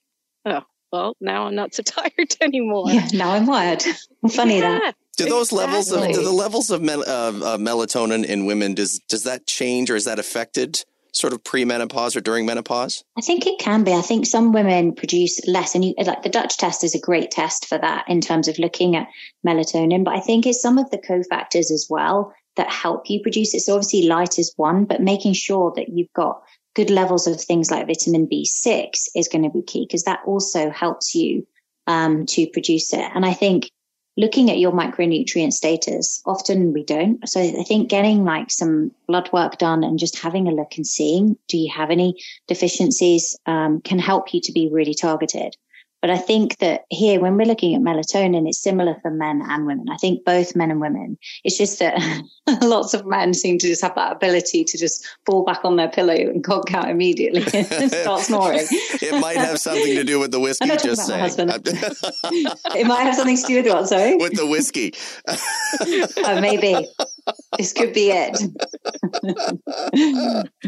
oh, well, now I'm not so tired anymore. Yeah, now I'm wired. Funny yeah. that. Do those exactly. levels of do the levels of mel- uh, uh, melatonin in women does does that change or is that affected sort of pre-menopause or during menopause? I think it can be. I think some women produce less, and you, like the Dutch test is a great test for that in terms of looking at melatonin. But I think it's some of the cofactors as well that help you produce it. So obviously light is one, but making sure that you've got good levels of things like vitamin B6 is going to be key because that also helps you um, to produce it. And I think looking at your micronutrient status, often we don't. So I think getting like some blood work done and just having a look and seeing, do you have any deficiencies, um, can help you to be really targeted. But I think that here, when we're looking at melatonin, it's similar for men and women. I think both men and women. It's just that lots of men seem to just have that ability to just fall back on their pillow and conk out immediately and start snoring. it might have something to do with the whiskey. I'm just saying. it might have something to do with what? Sorry, with the whiskey. oh, maybe this could be it.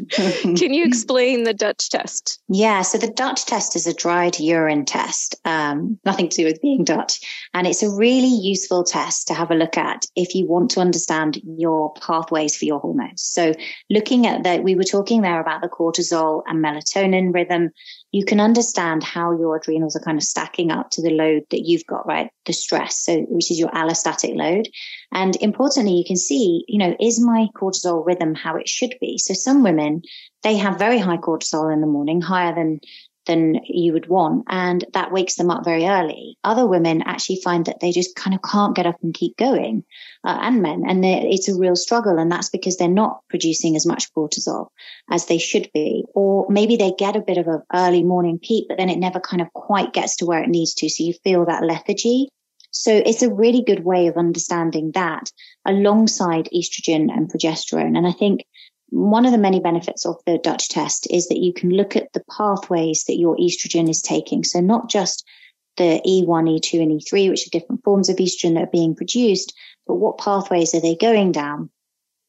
Can you explain the Dutch test? Yeah, so the Dutch test is a dried urine test, um, nothing to do with being Dutch. And it's a really useful test to have a look at if you want to understand your pathways for your hormones. So looking at that, we were talking there about the cortisol and melatonin rhythm you can understand how your adrenals are kind of stacking up to the load that you've got, right? The stress, so which is your allostatic load. And importantly, you can see, you know, is my cortisol rhythm how it should be? So some women, they have very high cortisol in the morning, higher than than you would want. And that wakes them up very early. Other women actually find that they just kind of can't get up and keep going, uh, and men. And it's a real struggle. And that's because they're not producing as much cortisol as they should be. Or maybe they get a bit of an early morning peak, but then it never kind of quite gets to where it needs to. So you feel that lethargy. So it's a really good way of understanding that alongside estrogen and progesterone. And I think one of the many benefits of the Dutch test is that you can look at the pathways that your estrogen is taking. So not just the E1, E2, and E3, which are different forms of estrogen that are being produced, but what pathways are they going down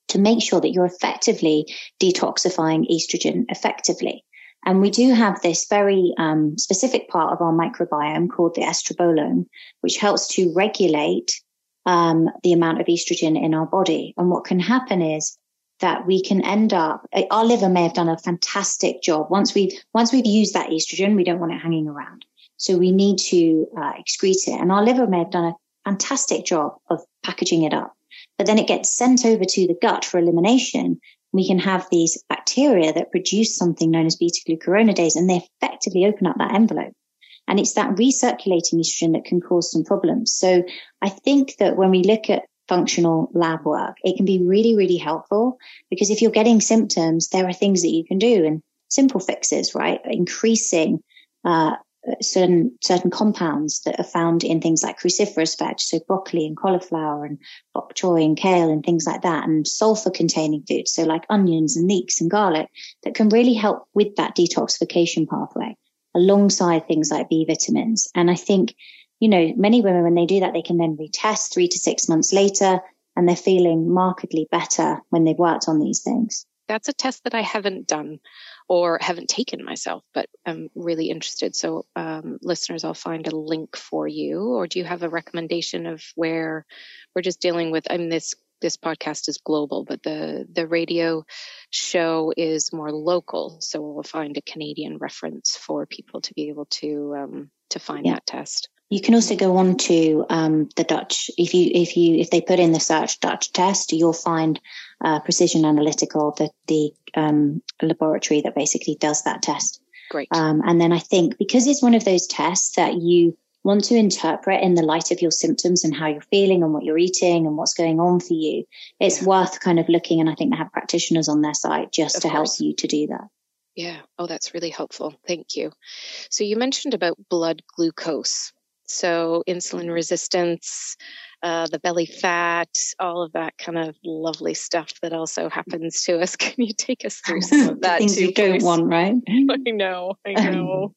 to make sure that you're effectively detoxifying estrogen effectively. And we do have this very um, specific part of our microbiome called the estrobolome, which helps to regulate um, the amount of estrogen in our body. And what can happen is that we can end up our liver may have done a fantastic job. Once we've once we've used that estrogen we don't want it hanging around. So we need to uh, excrete it. And our liver may have done a fantastic job of packaging it up. But then it gets sent over to the gut for elimination. We can have these bacteria that produce something known as beta glucuronidase and they effectively open up that envelope. And it's that recirculating estrogen that can cause some problems. So I think that when we look at functional lab work. It can be really, really helpful because if you're getting symptoms, there are things that you can do and simple fixes, right? Increasing uh, certain certain compounds that are found in things like cruciferous veg, so broccoli and cauliflower and bok choy and kale and things like that, and sulfur containing foods, so like onions and leeks and garlic, that can really help with that detoxification pathway alongside things like B vitamins. And I think you know, many women, when they do that, they can then retest three to six months later and they're feeling markedly better when they've worked on these things. That's a test that I haven't done or haven't taken myself, but I'm really interested. So, um, listeners, I'll find a link for you. Or do you have a recommendation of where we're just dealing with? I mean, this this podcast is global, but the the radio show is more local. So we'll find a Canadian reference for people to be able to um, to find yeah. that test. You can also go on to um, the Dutch. If you if you if they put in the search Dutch test, you'll find uh, Precision Analytical, the the um, laboratory that basically does that test. Great. Um, and then I think because it's one of those tests that you want to interpret in the light of your symptoms and how you're feeling and what you're eating and what's going on for you, it's yeah. worth kind of looking. And I think they have practitioners on their site just of to course. help you to do that. Yeah. Oh, that's really helpful. Thank you. So you mentioned about blood glucose. So insulin resistance, uh, the belly fat, all of that kind of lovely stuff that also happens to us. Can you take us through some of that? Things too, you don't want, right? I know. I know.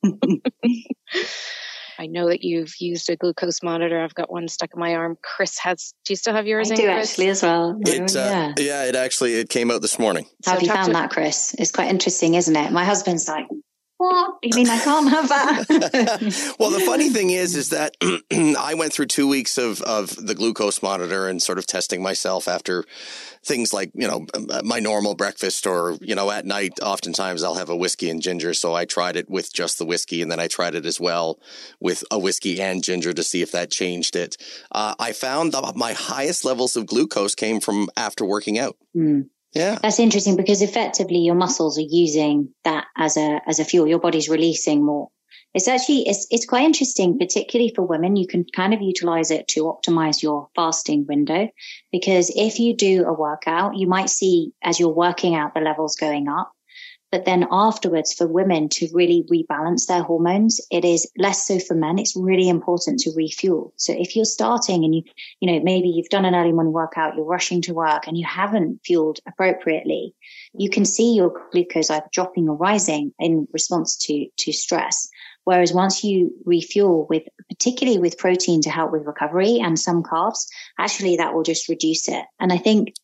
I know that you've used a glucose monitor. I've got one stuck in my arm. Chris has. Do you still have yours? I in, do Chris? actually as well. It, uh, yeah. yeah, it actually it came out this morning. How so have you found to... that, Chris? It's quite interesting, isn't it? My husband's like, what? You mean I can't have that? well, the funny thing is, is that I went through two weeks of, of the glucose monitor and sort of testing myself after things like, you know, my normal breakfast or, you know, at night, oftentimes I'll have a whiskey and ginger. So I tried it with just the whiskey and then I tried it as well with a whiskey and ginger to see if that changed it. Uh, I found that my highest levels of glucose came from after working out. Mm. Yeah. That's interesting because effectively your muscles are using that as a as a fuel. Your body's releasing more. It's actually it's it's quite interesting, particularly for women. You can kind of utilize it to optimize your fasting window because if you do a workout, you might see as you're working out the levels going up. But then afterwards, for women to really rebalance their hormones, it is less so for men. It's really important to refuel. So if you're starting and you, you know, maybe you've done an early morning workout, you're rushing to work and you haven't fueled appropriately, you can see your glucose either dropping or rising in response to, to stress. Whereas once you refuel with, particularly with protein to help with recovery and some carbs, actually that will just reduce it. And I think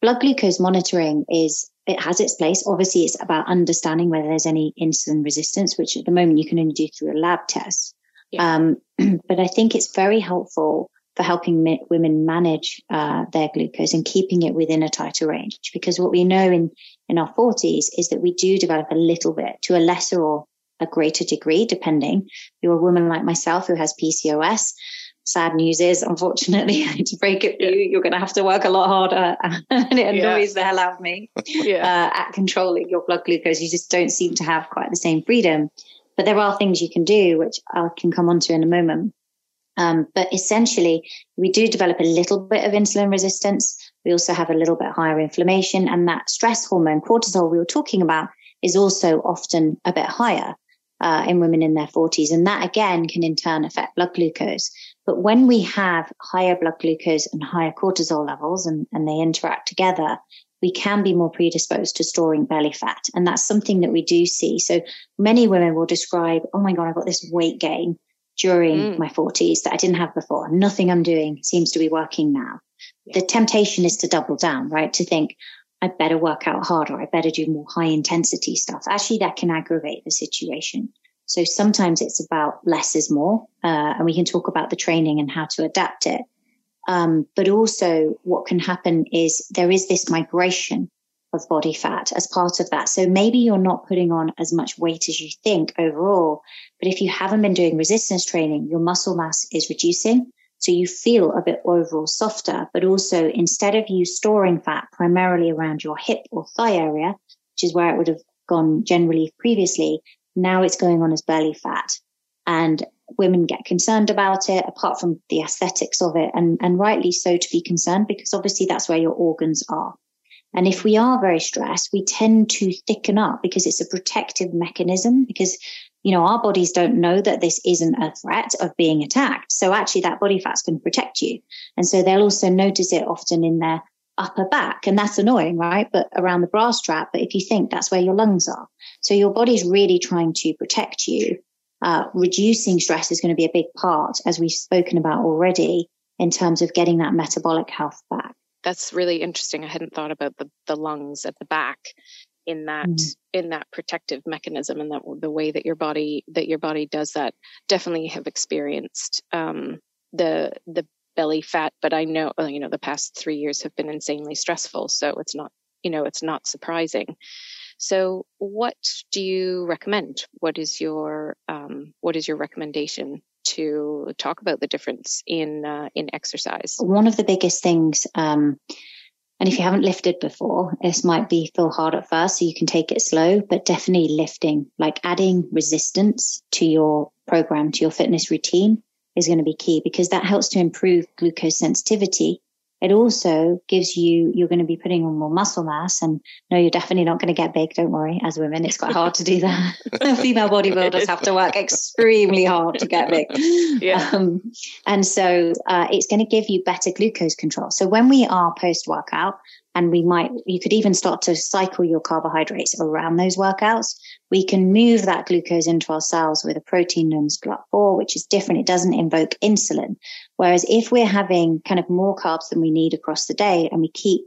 blood glucose monitoring is it has its place. Obviously, it's about understanding whether there's any insulin resistance, which at the moment you can only do through a lab test. Yeah. Um, but I think it's very helpful for helping women manage uh, their glucose and keeping it within a tighter range. Because what we know in in our 40s is that we do develop a little bit to a lesser or a greater degree, depending. If you're a woman like myself who has PCOS, sad news is, unfortunately, to break it for you, you're going to have to work a lot harder. and it annoys yeah. the hell out of me yeah. uh, at controlling your blood glucose. You just don't seem to have quite the same freedom. But there are things you can do, which I can come on to in a moment. Um, but essentially, we do develop a little bit of insulin resistance. We also have a little bit higher inflammation and that stress hormone, cortisol we were talking about is also often a bit higher. Uh, in women in their 40s. And that again can in turn affect blood glucose. But when we have higher blood glucose and higher cortisol levels and, and they interact together, we can be more predisposed to storing belly fat. And that's something that we do see. So many women will describe, Oh my God, I've got this weight gain during mm. my forties that I didn't have before. Nothing I'm doing seems to be working now. Yeah. The temptation is to double down, right? To think, I better work out harder. I better do more high intensity stuff. Actually, that can aggravate the situation. So sometimes it's about less is more, uh, and we can talk about the training and how to adapt it. Um, but also what can happen is there is this migration of body fat as part of that. So maybe you're not putting on as much weight as you think overall, but if you haven't been doing resistance training, your muscle mass is reducing. So you feel a bit overall softer, but also instead of you storing fat primarily around your hip or thigh area, which is where it would have gone generally previously, now it's going on as belly fat and women get concerned about it apart from the aesthetics of it and, and rightly so to be concerned because obviously that's where your organs are. And if we are very stressed, we tend to thicken up because it's a protective mechanism because, you know, our bodies don't know that this isn't a threat of being attacked. So actually that body fat's going to protect you. And so they'll also notice it often in their upper back. And that's annoying, right? But around the bra strap. But if you think that's where your lungs are. So your body's really trying to protect you. uh, reducing stress is going to be a big part, as we've spoken about already, in terms of getting that metabolic health back. That's really interesting. I hadn't thought about the, the lungs at the back in that mm. in that protective mechanism and that the way that your body that your body does that. Definitely have experienced um, the the belly fat, but I know you know the past three years have been insanely stressful, so it's not you know it's not surprising. So, what do you recommend? What is your um, what is your recommendation to talk about the difference in uh, in exercise? One of the biggest things, um, and if you haven't lifted before, this might be feel hard at first, so you can take it slow. But definitely lifting, like adding resistance to your program, to your fitness routine, is going to be key because that helps to improve glucose sensitivity it also gives you, you're going to be putting on more muscle mass. And no, you're definitely not going to get big. Don't worry. As women, it's quite hard to do that. Female bodybuilders have to work extremely hard to get big. Yeah. Um, and so uh, it's going to give you better glucose control. So when we are post workout, and we might, you could even start to cycle your carbohydrates around those workouts. We can move that glucose into our cells with a protein known as GLUT4, which is different. It doesn't invoke insulin. Whereas if we're having kind of more carbs than we need across the day and we keep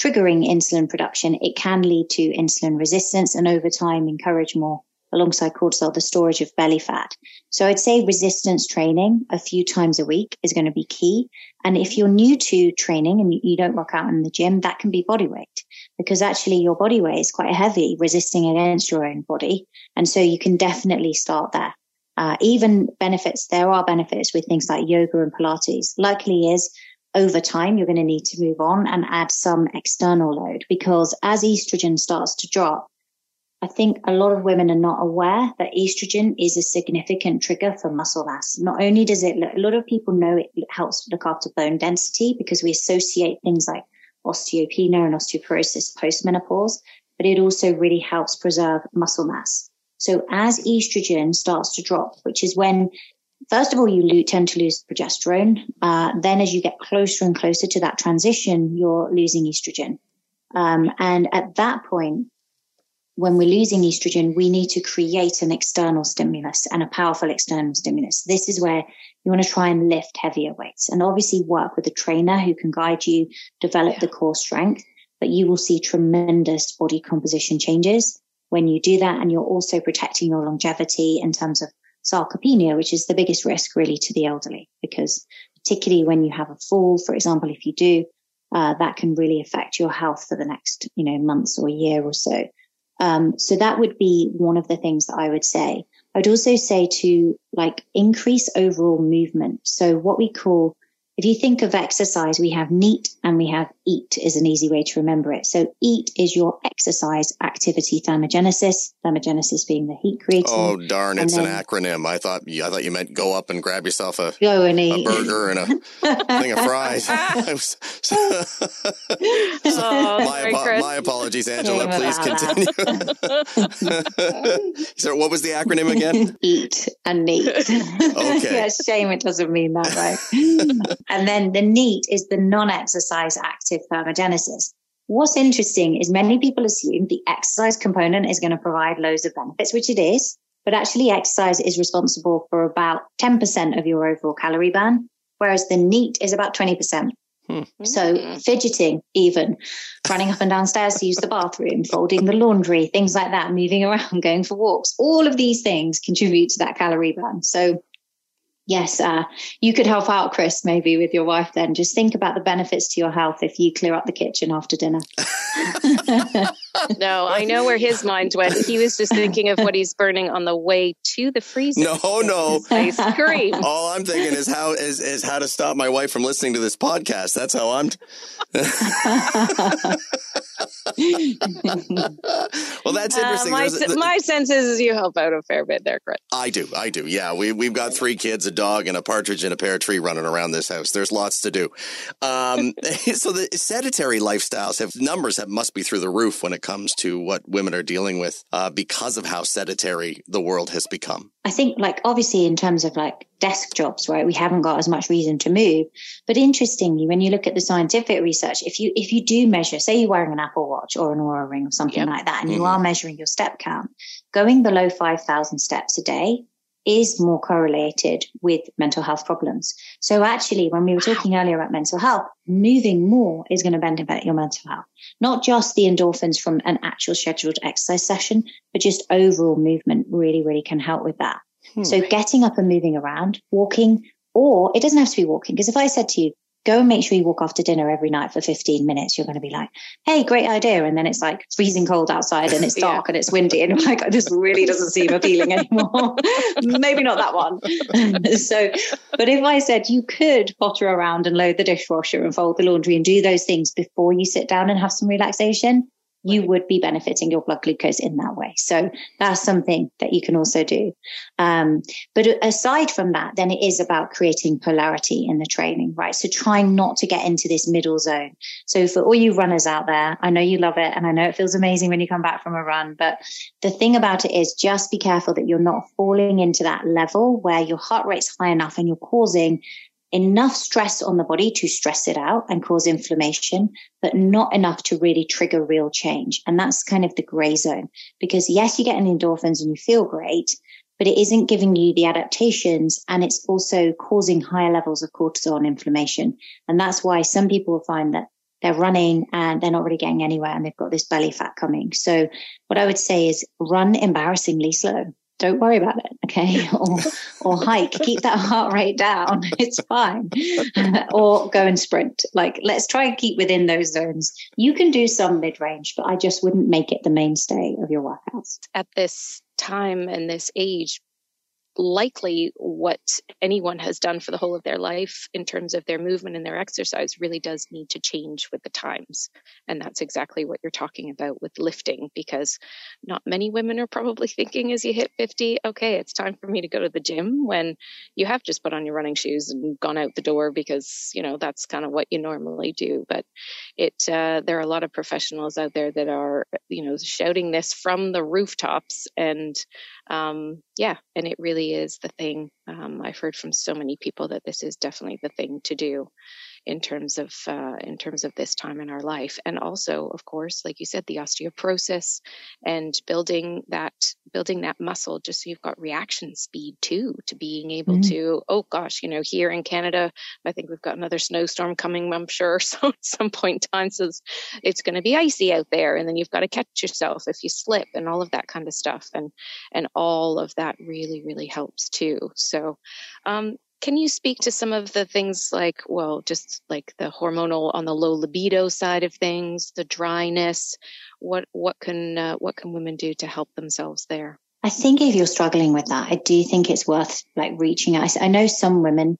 triggering insulin production, it can lead to insulin resistance and over time encourage more alongside cortisol, the storage of belly fat. So I'd say resistance training a few times a week is going to be key. And if you're new to training and you don't work out in the gym, that can be body weight because actually your body weight is quite heavy resisting against your own body. And so you can definitely start there. Uh, even benefits, there are benefits with things like yoga and Pilates. Likely is over time, you're going to need to move on and add some external load because as estrogen starts to drop, I think a lot of women are not aware that estrogen is a significant trigger for muscle mass. Not only does it, a lot of people know it helps look after bone density because we associate things like osteopenia and osteoporosis post menopause, but it also really helps preserve muscle mass. So as estrogen starts to drop, which is when, first of all, you tend to lose progesterone. Uh, then as you get closer and closer to that transition, you're losing estrogen. Um, and at that point, when we're losing estrogen, we need to create an external stimulus and a powerful external stimulus. This is where you want to try and lift heavier weights and obviously work with a trainer who can guide you, develop yeah. the core strength, but you will see tremendous body composition changes when you do that. And you're also protecting your longevity in terms of sarcopenia, which is the biggest risk really to the elderly, because particularly when you have a fall, for example, if you do, uh, that can really affect your health for the next, you know, months or a year or so. Um, so that would be one of the things that I would say. I'd also say to like increase overall movement. So what we call if you think of exercise, we have NEAT and we have EAT is an easy way to remember it. So EAT is your exercise activity thermogenesis, thermogenesis being the heat creating. Oh darn, it's then, an acronym. I thought I thought you meant go up and grab yourself a go and eat. a burger and a thing of fries. so, oh, my, my, apologies, Angela. Please continue. so what was the acronym again? EAT and NEAT. Okay. yeah, shame it doesn't mean that, right? And then the NEAT is the non-exercise active thermogenesis. What's interesting is many people assume the exercise component is going to provide loads of benefits, which it is, but actually exercise is responsible for about 10% of your overall calorie burn, whereas the NEAT is about 20%. Hmm. So fidgeting, even running up and down stairs to use the bathroom, folding the laundry, things like that, moving around, going for walks, all of these things contribute to that calorie burn. So yes, uh, you could help out, Chris, maybe with your wife then. Just think about the benefits to your health if you clear up the kitchen after dinner. no, I know where his mind went. He was just thinking of what he's burning on the way to the freezer. No, no. Ice cream. All I'm thinking is how is, is how to stop my wife from listening to this podcast. That's how I'm. T- well, that's uh, interesting. Uh, my, the, my sense is you help out a fair bit there, Chris. I do. I do. Yeah. We, we've got three kids, a dog, and a partridge in a pear tree running around this house. There's lots to do. Um, so the sedentary lifestyles have numbers that must be through the roof when it comes to what women are dealing with uh, because of how sedentary the world has become. I think, like, obviously, in terms of like desk jobs, right, we haven't got as much reason to move. But interestingly, when you look at the scientific research, if you if you do measure, say you're wearing an Apple Watch or an Oura Ring or something yep. like that, and mm-hmm. you are measuring your step count, going below five thousand steps a day is more correlated with mental health problems. So actually, when we were talking earlier about mental health, moving more is going to benefit your mental health. Not just the endorphins from an actual scheduled exercise session, but just overall movement really, really can help with that. Hmm. So getting up and moving around, walking, or it doesn't have to be walking. Because if I said to you, go and make sure you walk after dinner every night for 15 minutes. You're going to be like, hey, great idea. And then it's like freezing cold outside and it's dark yeah. and it's windy. And like, this really doesn't seem appealing anymore. Maybe not that one. so, but if I said you could potter around and load the dishwasher and fold the laundry and do those things before you sit down and have some relaxation, you would be benefiting your blood glucose in that way. So that's something that you can also do. Um, but aside from that, then it is about creating polarity in the training, right? So trying not to get into this middle zone. So for all you runners out there, I know you love it and I know it feels amazing when you come back from a run, but the thing about it is just be careful that you're not falling into that level where your heart rate's high enough and you're causing enough stress on the body to stress it out and cause inflammation, but not enough to really trigger real change. And that's kind of the gray zone because yes, you get an endorphins and you feel great, but it isn't giving you the adaptations and it's also causing higher levels of cortisol and inflammation. And that's why some people will find that they're running and they're not really getting anywhere and they've got this belly fat coming. So what I would say is run embarrassingly slow don't worry about it. Okay. or, or hike, keep that heart rate down. It's fine. or go and sprint. Like, let's try and keep within those zones. You can do some mid range, but I just wouldn't make it the mainstay of your workouts. At this time and this age, likely what anyone has done for the whole of their life in terms of their movement and their exercise really does need to change with the times. And that's exactly what you're talking about with lifting, because not many women are probably thinking as you hit 50, okay, it's time for me to go to the gym when you have just put on your running shoes and gone out the door because, you know, that's kind of what you normally do. But it, uh, there are a lot of professionals out there that are, you know, shouting this from the rooftops and, um, yeah, and it really is the thing. Um, I've heard from so many people that this is definitely the thing to do in terms of uh, in terms of this time in our life. And also of course like you said the osteoporosis and building that building that muscle just so you've got reaction speed too to being able mm-hmm. to oh gosh you know here in canada i think we've got another snowstorm coming i'm sure so at some point in time so it's going to be icy out there and then you've got to catch yourself if you slip and all of that kind of stuff. And and all of that really really helps too. So um, can you speak to some of the things like, well, just like the hormonal on the low libido side of things, the dryness? What what can uh, what can women do to help themselves there? I think if you're struggling with that, I do think it's worth like reaching out. I know some women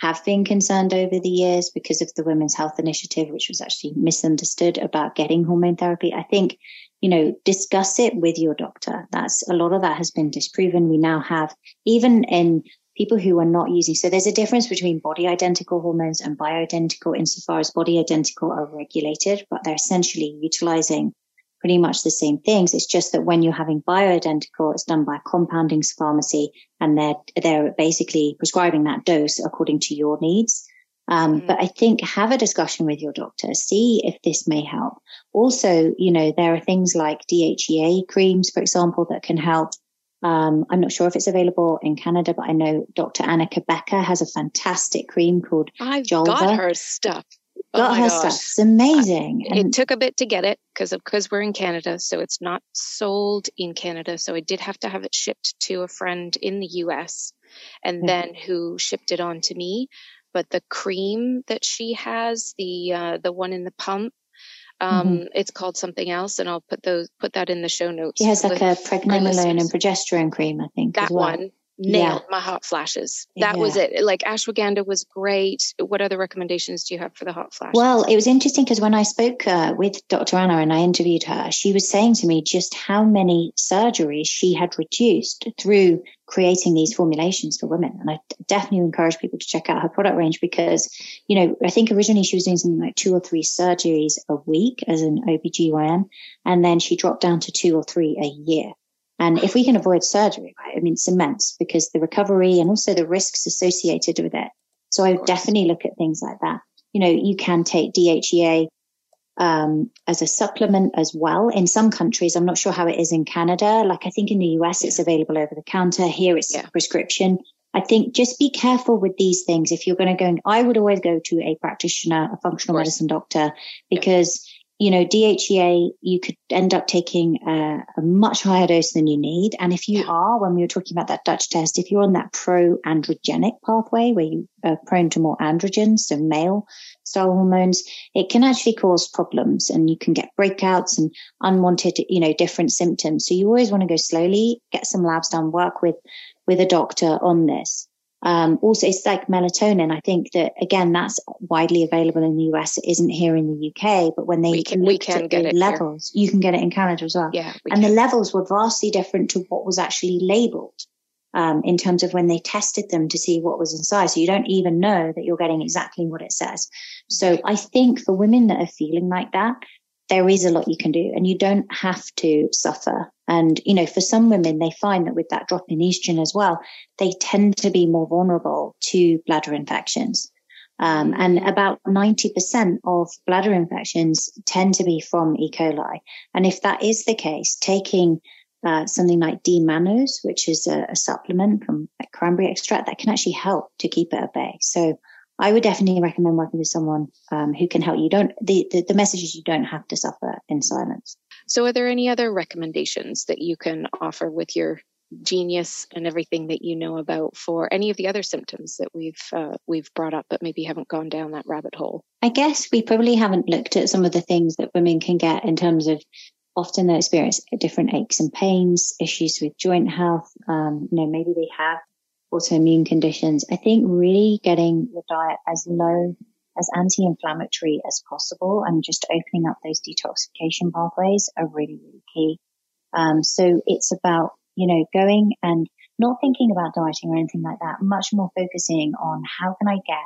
have been concerned over the years because of the Women's Health Initiative, which was actually misunderstood about getting hormone therapy. I think, you know, discuss it with your doctor. That's a lot of that has been disproven. We now have, even in people who are not using. So there's a difference between body identical hormones and bioidentical insofar as body identical are regulated, but they're essentially utilizing pretty much the same things. It's just that when you're having bioidentical, it's done by a compounding pharmacy and they're, they're basically prescribing that dose according to your needs. Um, mm-hmm. but I think have a discussion with your doctor, see if this may help. Also, you know, there are things like DHEA creams, for example, that can help um, I'm not sure if it's available in Canada, but I know Dr. Anna Cabeca has a fantastic cream called I've Julva. got her stuff. Oh got her gosh. stuff. It's amazing. it took a bit to get it because of because we're in Canada, so it's not sold in Canada. So I did have to have it shipped to a friend in the U.S. and mm-hmm. then who shipped it on to me. But the cream that she has, the uh, the one in the pump, um, mm-hmm. It's called something else, and I'll put those put that in the show notes. She has like a pregnenolone and progesterone cream, I think. That well. one nailed yeah. my hot flashes. That yeah. was it. Like ashwagandha was great. What other recommendations do you have for the hot flashes? Well, it was interesting because when I spoke uh, with Dr. Anna and I interviewed her, she was saying to me just how many surgeries she had reduced through creating these formulations for women. And I definitely encourage people to check out her product range because, you know, I think originally she was doing something like two or three surgeries a week as an OBGYN. And then she dropped down to two or three a year. And if we can avoid surgery, right, I mean, it's immense because the recovery and also the risks associated with it. So I would definitely look at things like that. You know, you can take DHEA um, as a supplement as well. In some countries, I'm not sure how it is in Canada. Like I think in the US, it's available over the counter. Here, it's yeah. prescription. I think just be careful with these things. If you're going to go, I would always go to a practitioner, a functional medicine doctor, because you know, DHEA, you could end up taking a, a, much higher dose than you need. And if you are, when we were talking about that Dutch test, if you're on that pro-androgenic pathway where you are prone to more androgens, so male style hormones, it can actually cause problems and you can get breakouts and unwanted, you know, different symptoms. So you always want to go slowly, get some labs done, work with, with a doctor on this. Um, also, it's like melatonin. I think that again, that's widely available in the US. It isn't here in the UK, but when they we can, we can get it levels, here. you can get it in Canada as well. Yeah, and can. the levels were vastly different to what was actually labeled. Um, in terms of when they tested them to see what was inside. So you don't even know that you're getting exactly what it says. So I think for women that are feeling like that, there is a lot you can do and you don't have to suffer. And, you know, for some women, they find that with that drop in estrogen as well, they tend to be more vulnerable to bladder infections. Um, and about 90% of bladder infections tend to be from E. coli. And if that is the case, taking uh, something like D-mannose, which is a, a supplement from like cranberry extract, that can actually help to keep it at bay. So I would definitely recommend working with someone um, who can help you. Don't the, the the message is you don't have to suffer in silence. So, are there any other recommendations that you can offer with your genius and everything that you know about for any of the other symptoms that we've uh, we've brought up, but maybe haven't gone down that rabbit hole? I guess we probably haven't looked at some of the things that women can get in terms of often they experience different aches and pains, issues with joint health. Um, you know, maybe they have autoimmune conditions, I think really getting the diet as low as anti-inflammatory as possible and just opening up those detoxification pathways are really, really key. Um, so it's about, you know, going and not thinking about dieting or anything like that, much more focusing on how can I get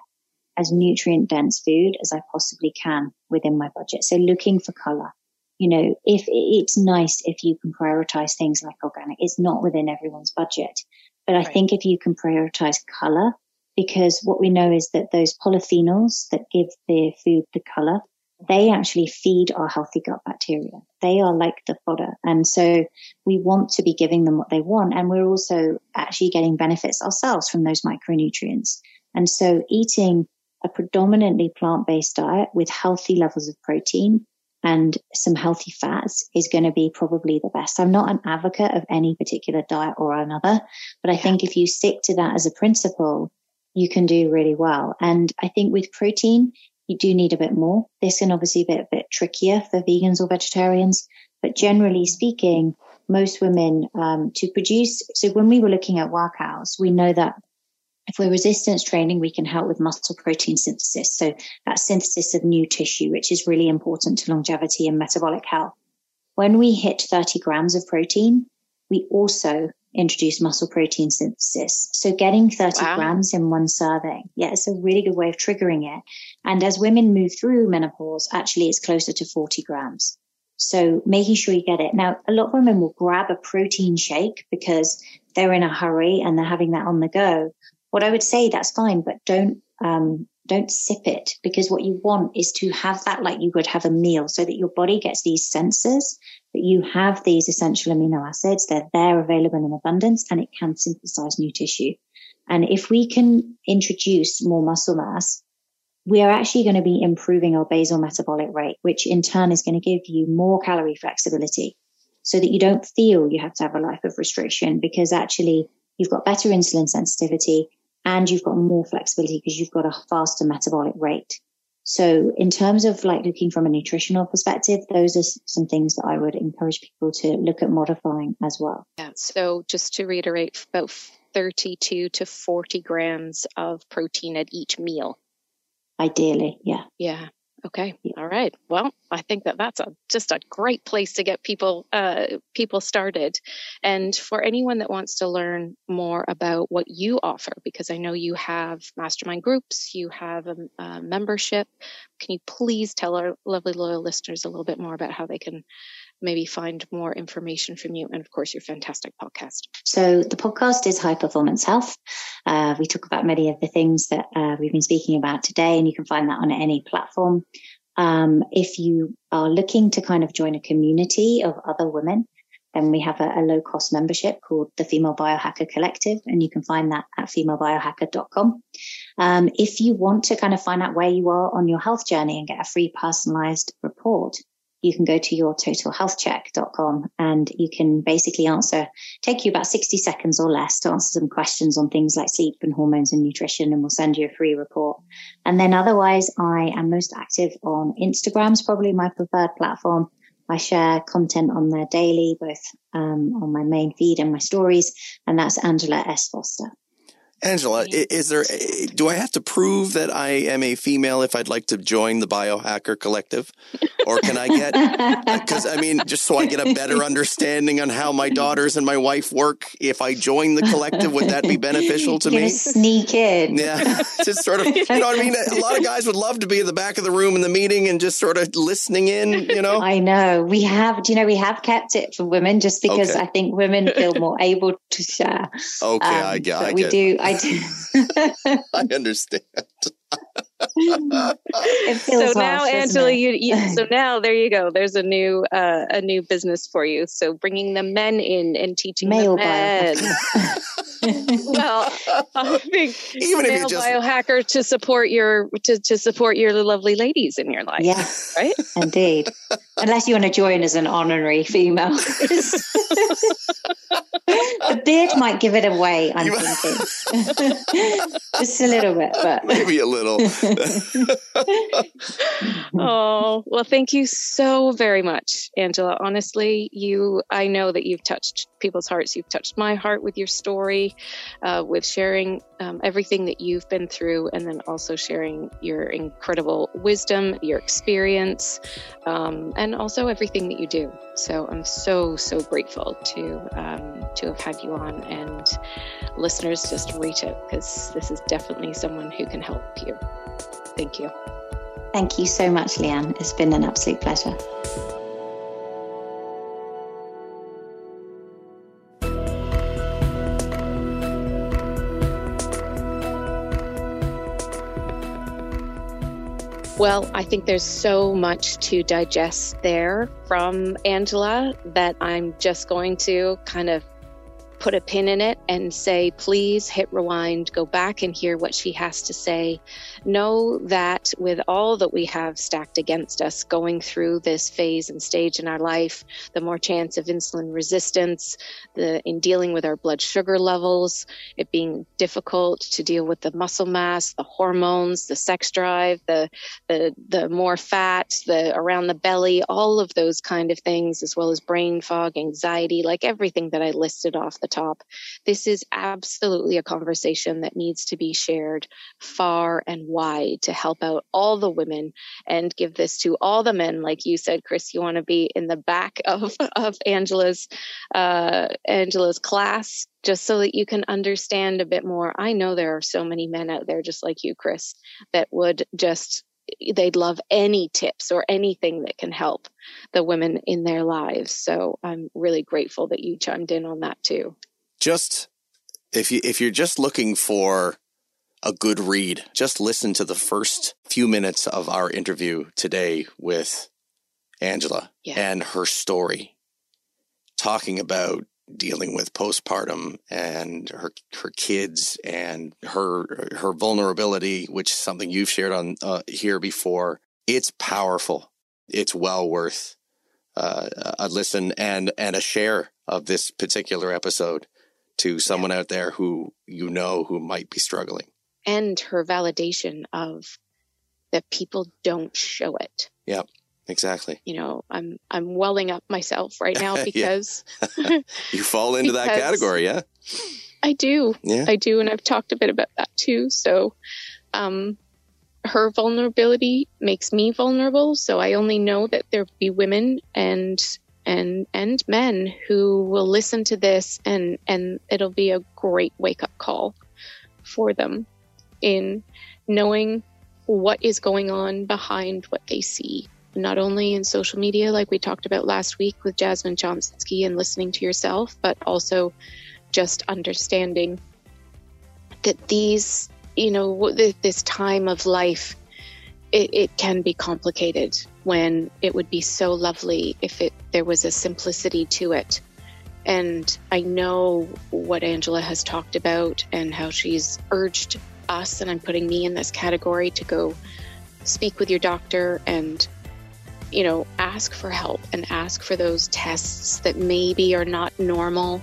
as nutrient dense food as I possibly can within my budget. So looking for color. You know, if it's nice if you can prioritize things like organic, it's not within everyone's budget. But I right. think if you can prioritize color, because what we know is that those polyphenols that give the food the color, they actually feed our healthy gut bacteria. They are like the fodder. And so we want to be giving them what they want. And we're also actually getting benefits ourselves from those micronutrients. And so eating a predominantly plant based diet with healthy levels of protein and some healthy fats is going to be probably the best. I'm not an advocate of any particular diet or another, but I think if you stick to that as a principle, you can do really well. And I think with protein, you do need a bit more. This can obviously be a bit trickier for vegans or vegetarians, but generally speaking, most women um, to produce. So when we were looking at workouts, we know that if we're resistance training, we can help with muscle protein synthesis. So that synthesis of new tissue, which is really important to longevity and metabolic health. When we hit 30 grams of protein, we also introduce muscle protein synthesis. So getting 30 wow. grams in one serving. Yeah, it's a really good way of triggering it. And as women move through menopause, actually it's closer to 40 grams. So making sure you get it. Now, a lot of women will grab a protein shake because they're in a hurry and they're having that on the go what I would say that's fine, but don't um, don't sip it because what you want is to have that like you would have a meal so that your body gets these sensors that you have these essential amino acids. They're there available in abundance and it can synthesize new tissue. And if we can introduce more muscle mass, we are actually going to be improving our basal metabolic rate, which in turn is going to give you more calorie flexibility so that you don't feel you have to have a life of restriction because actually you've got better insulin sensitivity and you've got more flexibility because you've got a faster metabolic rate. So in terms of like looking from a nutritional perspective, those are some things that I would encourage people to look at modifying as well. Yeah. So just to reiterate, about 32 to 40 grams of protein at each meal. Ideally, yeah. Yeah. Okay. All right. Well, I think that that's a, just a great place to get people uh, people started. And for anyone that wants to learn more about what you offer, because I know you have mastermind groups, you have a, a membership. Can you please tell our lovely loyal listeners a little bit more about how they can maybe find more information from you and of course your fantastic podcast? So the podcast is high performance health. Uh, we talk about many of the things that uh, we've been speaking about today and you can find that on any platform. Um, if you are looking to kind of join a community of other women, then we have a, a low cost membership called the Female Biohacker Collective, and you can find that at femalebiohacker.com. Um, if you want to kind of find out where you are on your health journey and get a free personalized report, you can go to your totalhealthcheck.com and you can basically answer, take you about 60 seconds or less to answer some questions on things like sleep and hormones and nutrition, and we'll send you a free report. And then otherwise, I am most active on Instagram, is probably my preferred platform. I share content on there daily, both um, on my main feed and my stories, and that's Angela S. Foster. Angela, is there, do I have to prove that I am a female if I'd like to join the Biohacker Collective? Or can I get, because I mean, just so I get a better understanding on how my daughters and my wife work, if I join the collective, would that be beneficial to You're me? Sneak in. Yeah, just sort of, you know what I mean? A lot of guys would love to be in the back of the room in the meeting and just sort of listening in, you know? I know. We have, do you know, we have kept it for women just because Okay. I think women feel more able to share. Okay, Um, I get, but we do, I do. I understand. it feels so now harsh, angela you, you so now there you go. There's a new uh, a new business for you. So bringing the men in and teaching male the men. Well i think Even if you male just- biohacker to support your to, to support your lovely ladies in your life yeah, right? Indeed. Unless you want to join as an honorary female. the beard might give it away, I'm You- thinking. Just a little bit, but Maybe a little. oh well thank you so very much angela honestly you i know that you've touched people's hearts you've touched my heart with your story uh, with sharing um, everything that you've been through and then also sharing your incredible wisdom your experience um, and also everything that you do so i'm so so grateful to um, to have had you on and listeners just reach out because this is definitely someone who can help you thank you thank you so much, Leanne. It's been an absolute pleasure. Well, I think there's so much to digest there from Angela that I'm just going to kind of put a pin in it and say, please hit rewind, go back and hear what she has to say. Know that with all that we have stacked against us going through this phase and stage in our life, the more chance of insulin resistance, the in dealing with our blood sugar levels, it being difficult to deal with the muscle mass, the hormones, the sex drive, the the the more fat, the around the belly, all of those kind of things, as well as brain fog, anxiety, like everything that I listed off the top. This is absolutely a conversation that needs to be shared far and wide to help out all the women and give this to all the men. Like you said, Chris, you want to be in the back of of Angela's uh, Angela's class just so that you can understand a bit more. I know there are so many men out there just like you, Chris, that would just they'd love any tips or anything that can help the women in their lives. So I'm really grateful that you chimed in on that too. just if you if you're just looking for a good read, just listen to the first few minutes of our interview today with Angela Yeah. and her story, talking about dealing with postpartum and her her kids and her her vulnerability, which is something you've shared on uh, here before. It's powerful. It's well worth uh, a listen and and a share of this particular episode to someone out there who you know who might be struggling. And her validation of that people don't show it. Exactly. You know, I'm I'm welling up myself right now because You fall into that category, yeah? I do. Yeah. I do, and I've talked a bit about that too. So, um, her vulnerability makes me vulnerable. So I only know that there will be women and and and men who will listen to this, and and it'll be a great wake up call for them in knowing what is going on behind what they see. Not only in social media, like we talked about last week with Jasmine Chomsky and listening to yourself, but also just understanding that these, you know, this time of life it, it can be complicated when it would be so lovely if it there was a simplicity to it. And I know what Angela has talked about and how she's urged us, and I'm putting me in this category to go speak with your doctor and you know ask for help and ask for those tests that maybe are not normal.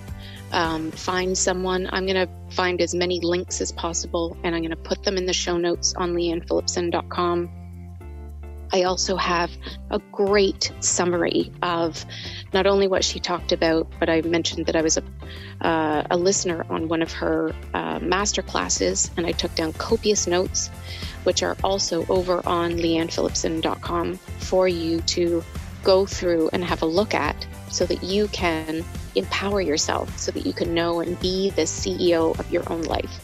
Um, find someone. I'm going to find as many links as possible and i'm going to put them in the show notes on leannephillipson.com I also have a great summary of not only what she talked about, but I mentioned that I was a, uh, a listener on one of her uh, master classes and I took down copious notes, which are also over on leannephillipson.com for you to go through and have a look at so that you can empower yourself, so that you can know and be the CEO of your own life.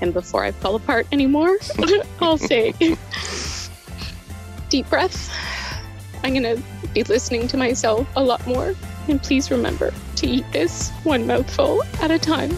And before I fall apart anymore, I'll say deep breath. I'm going to be listening to myself a lot more. And please remember to eat this one mouthful at a time.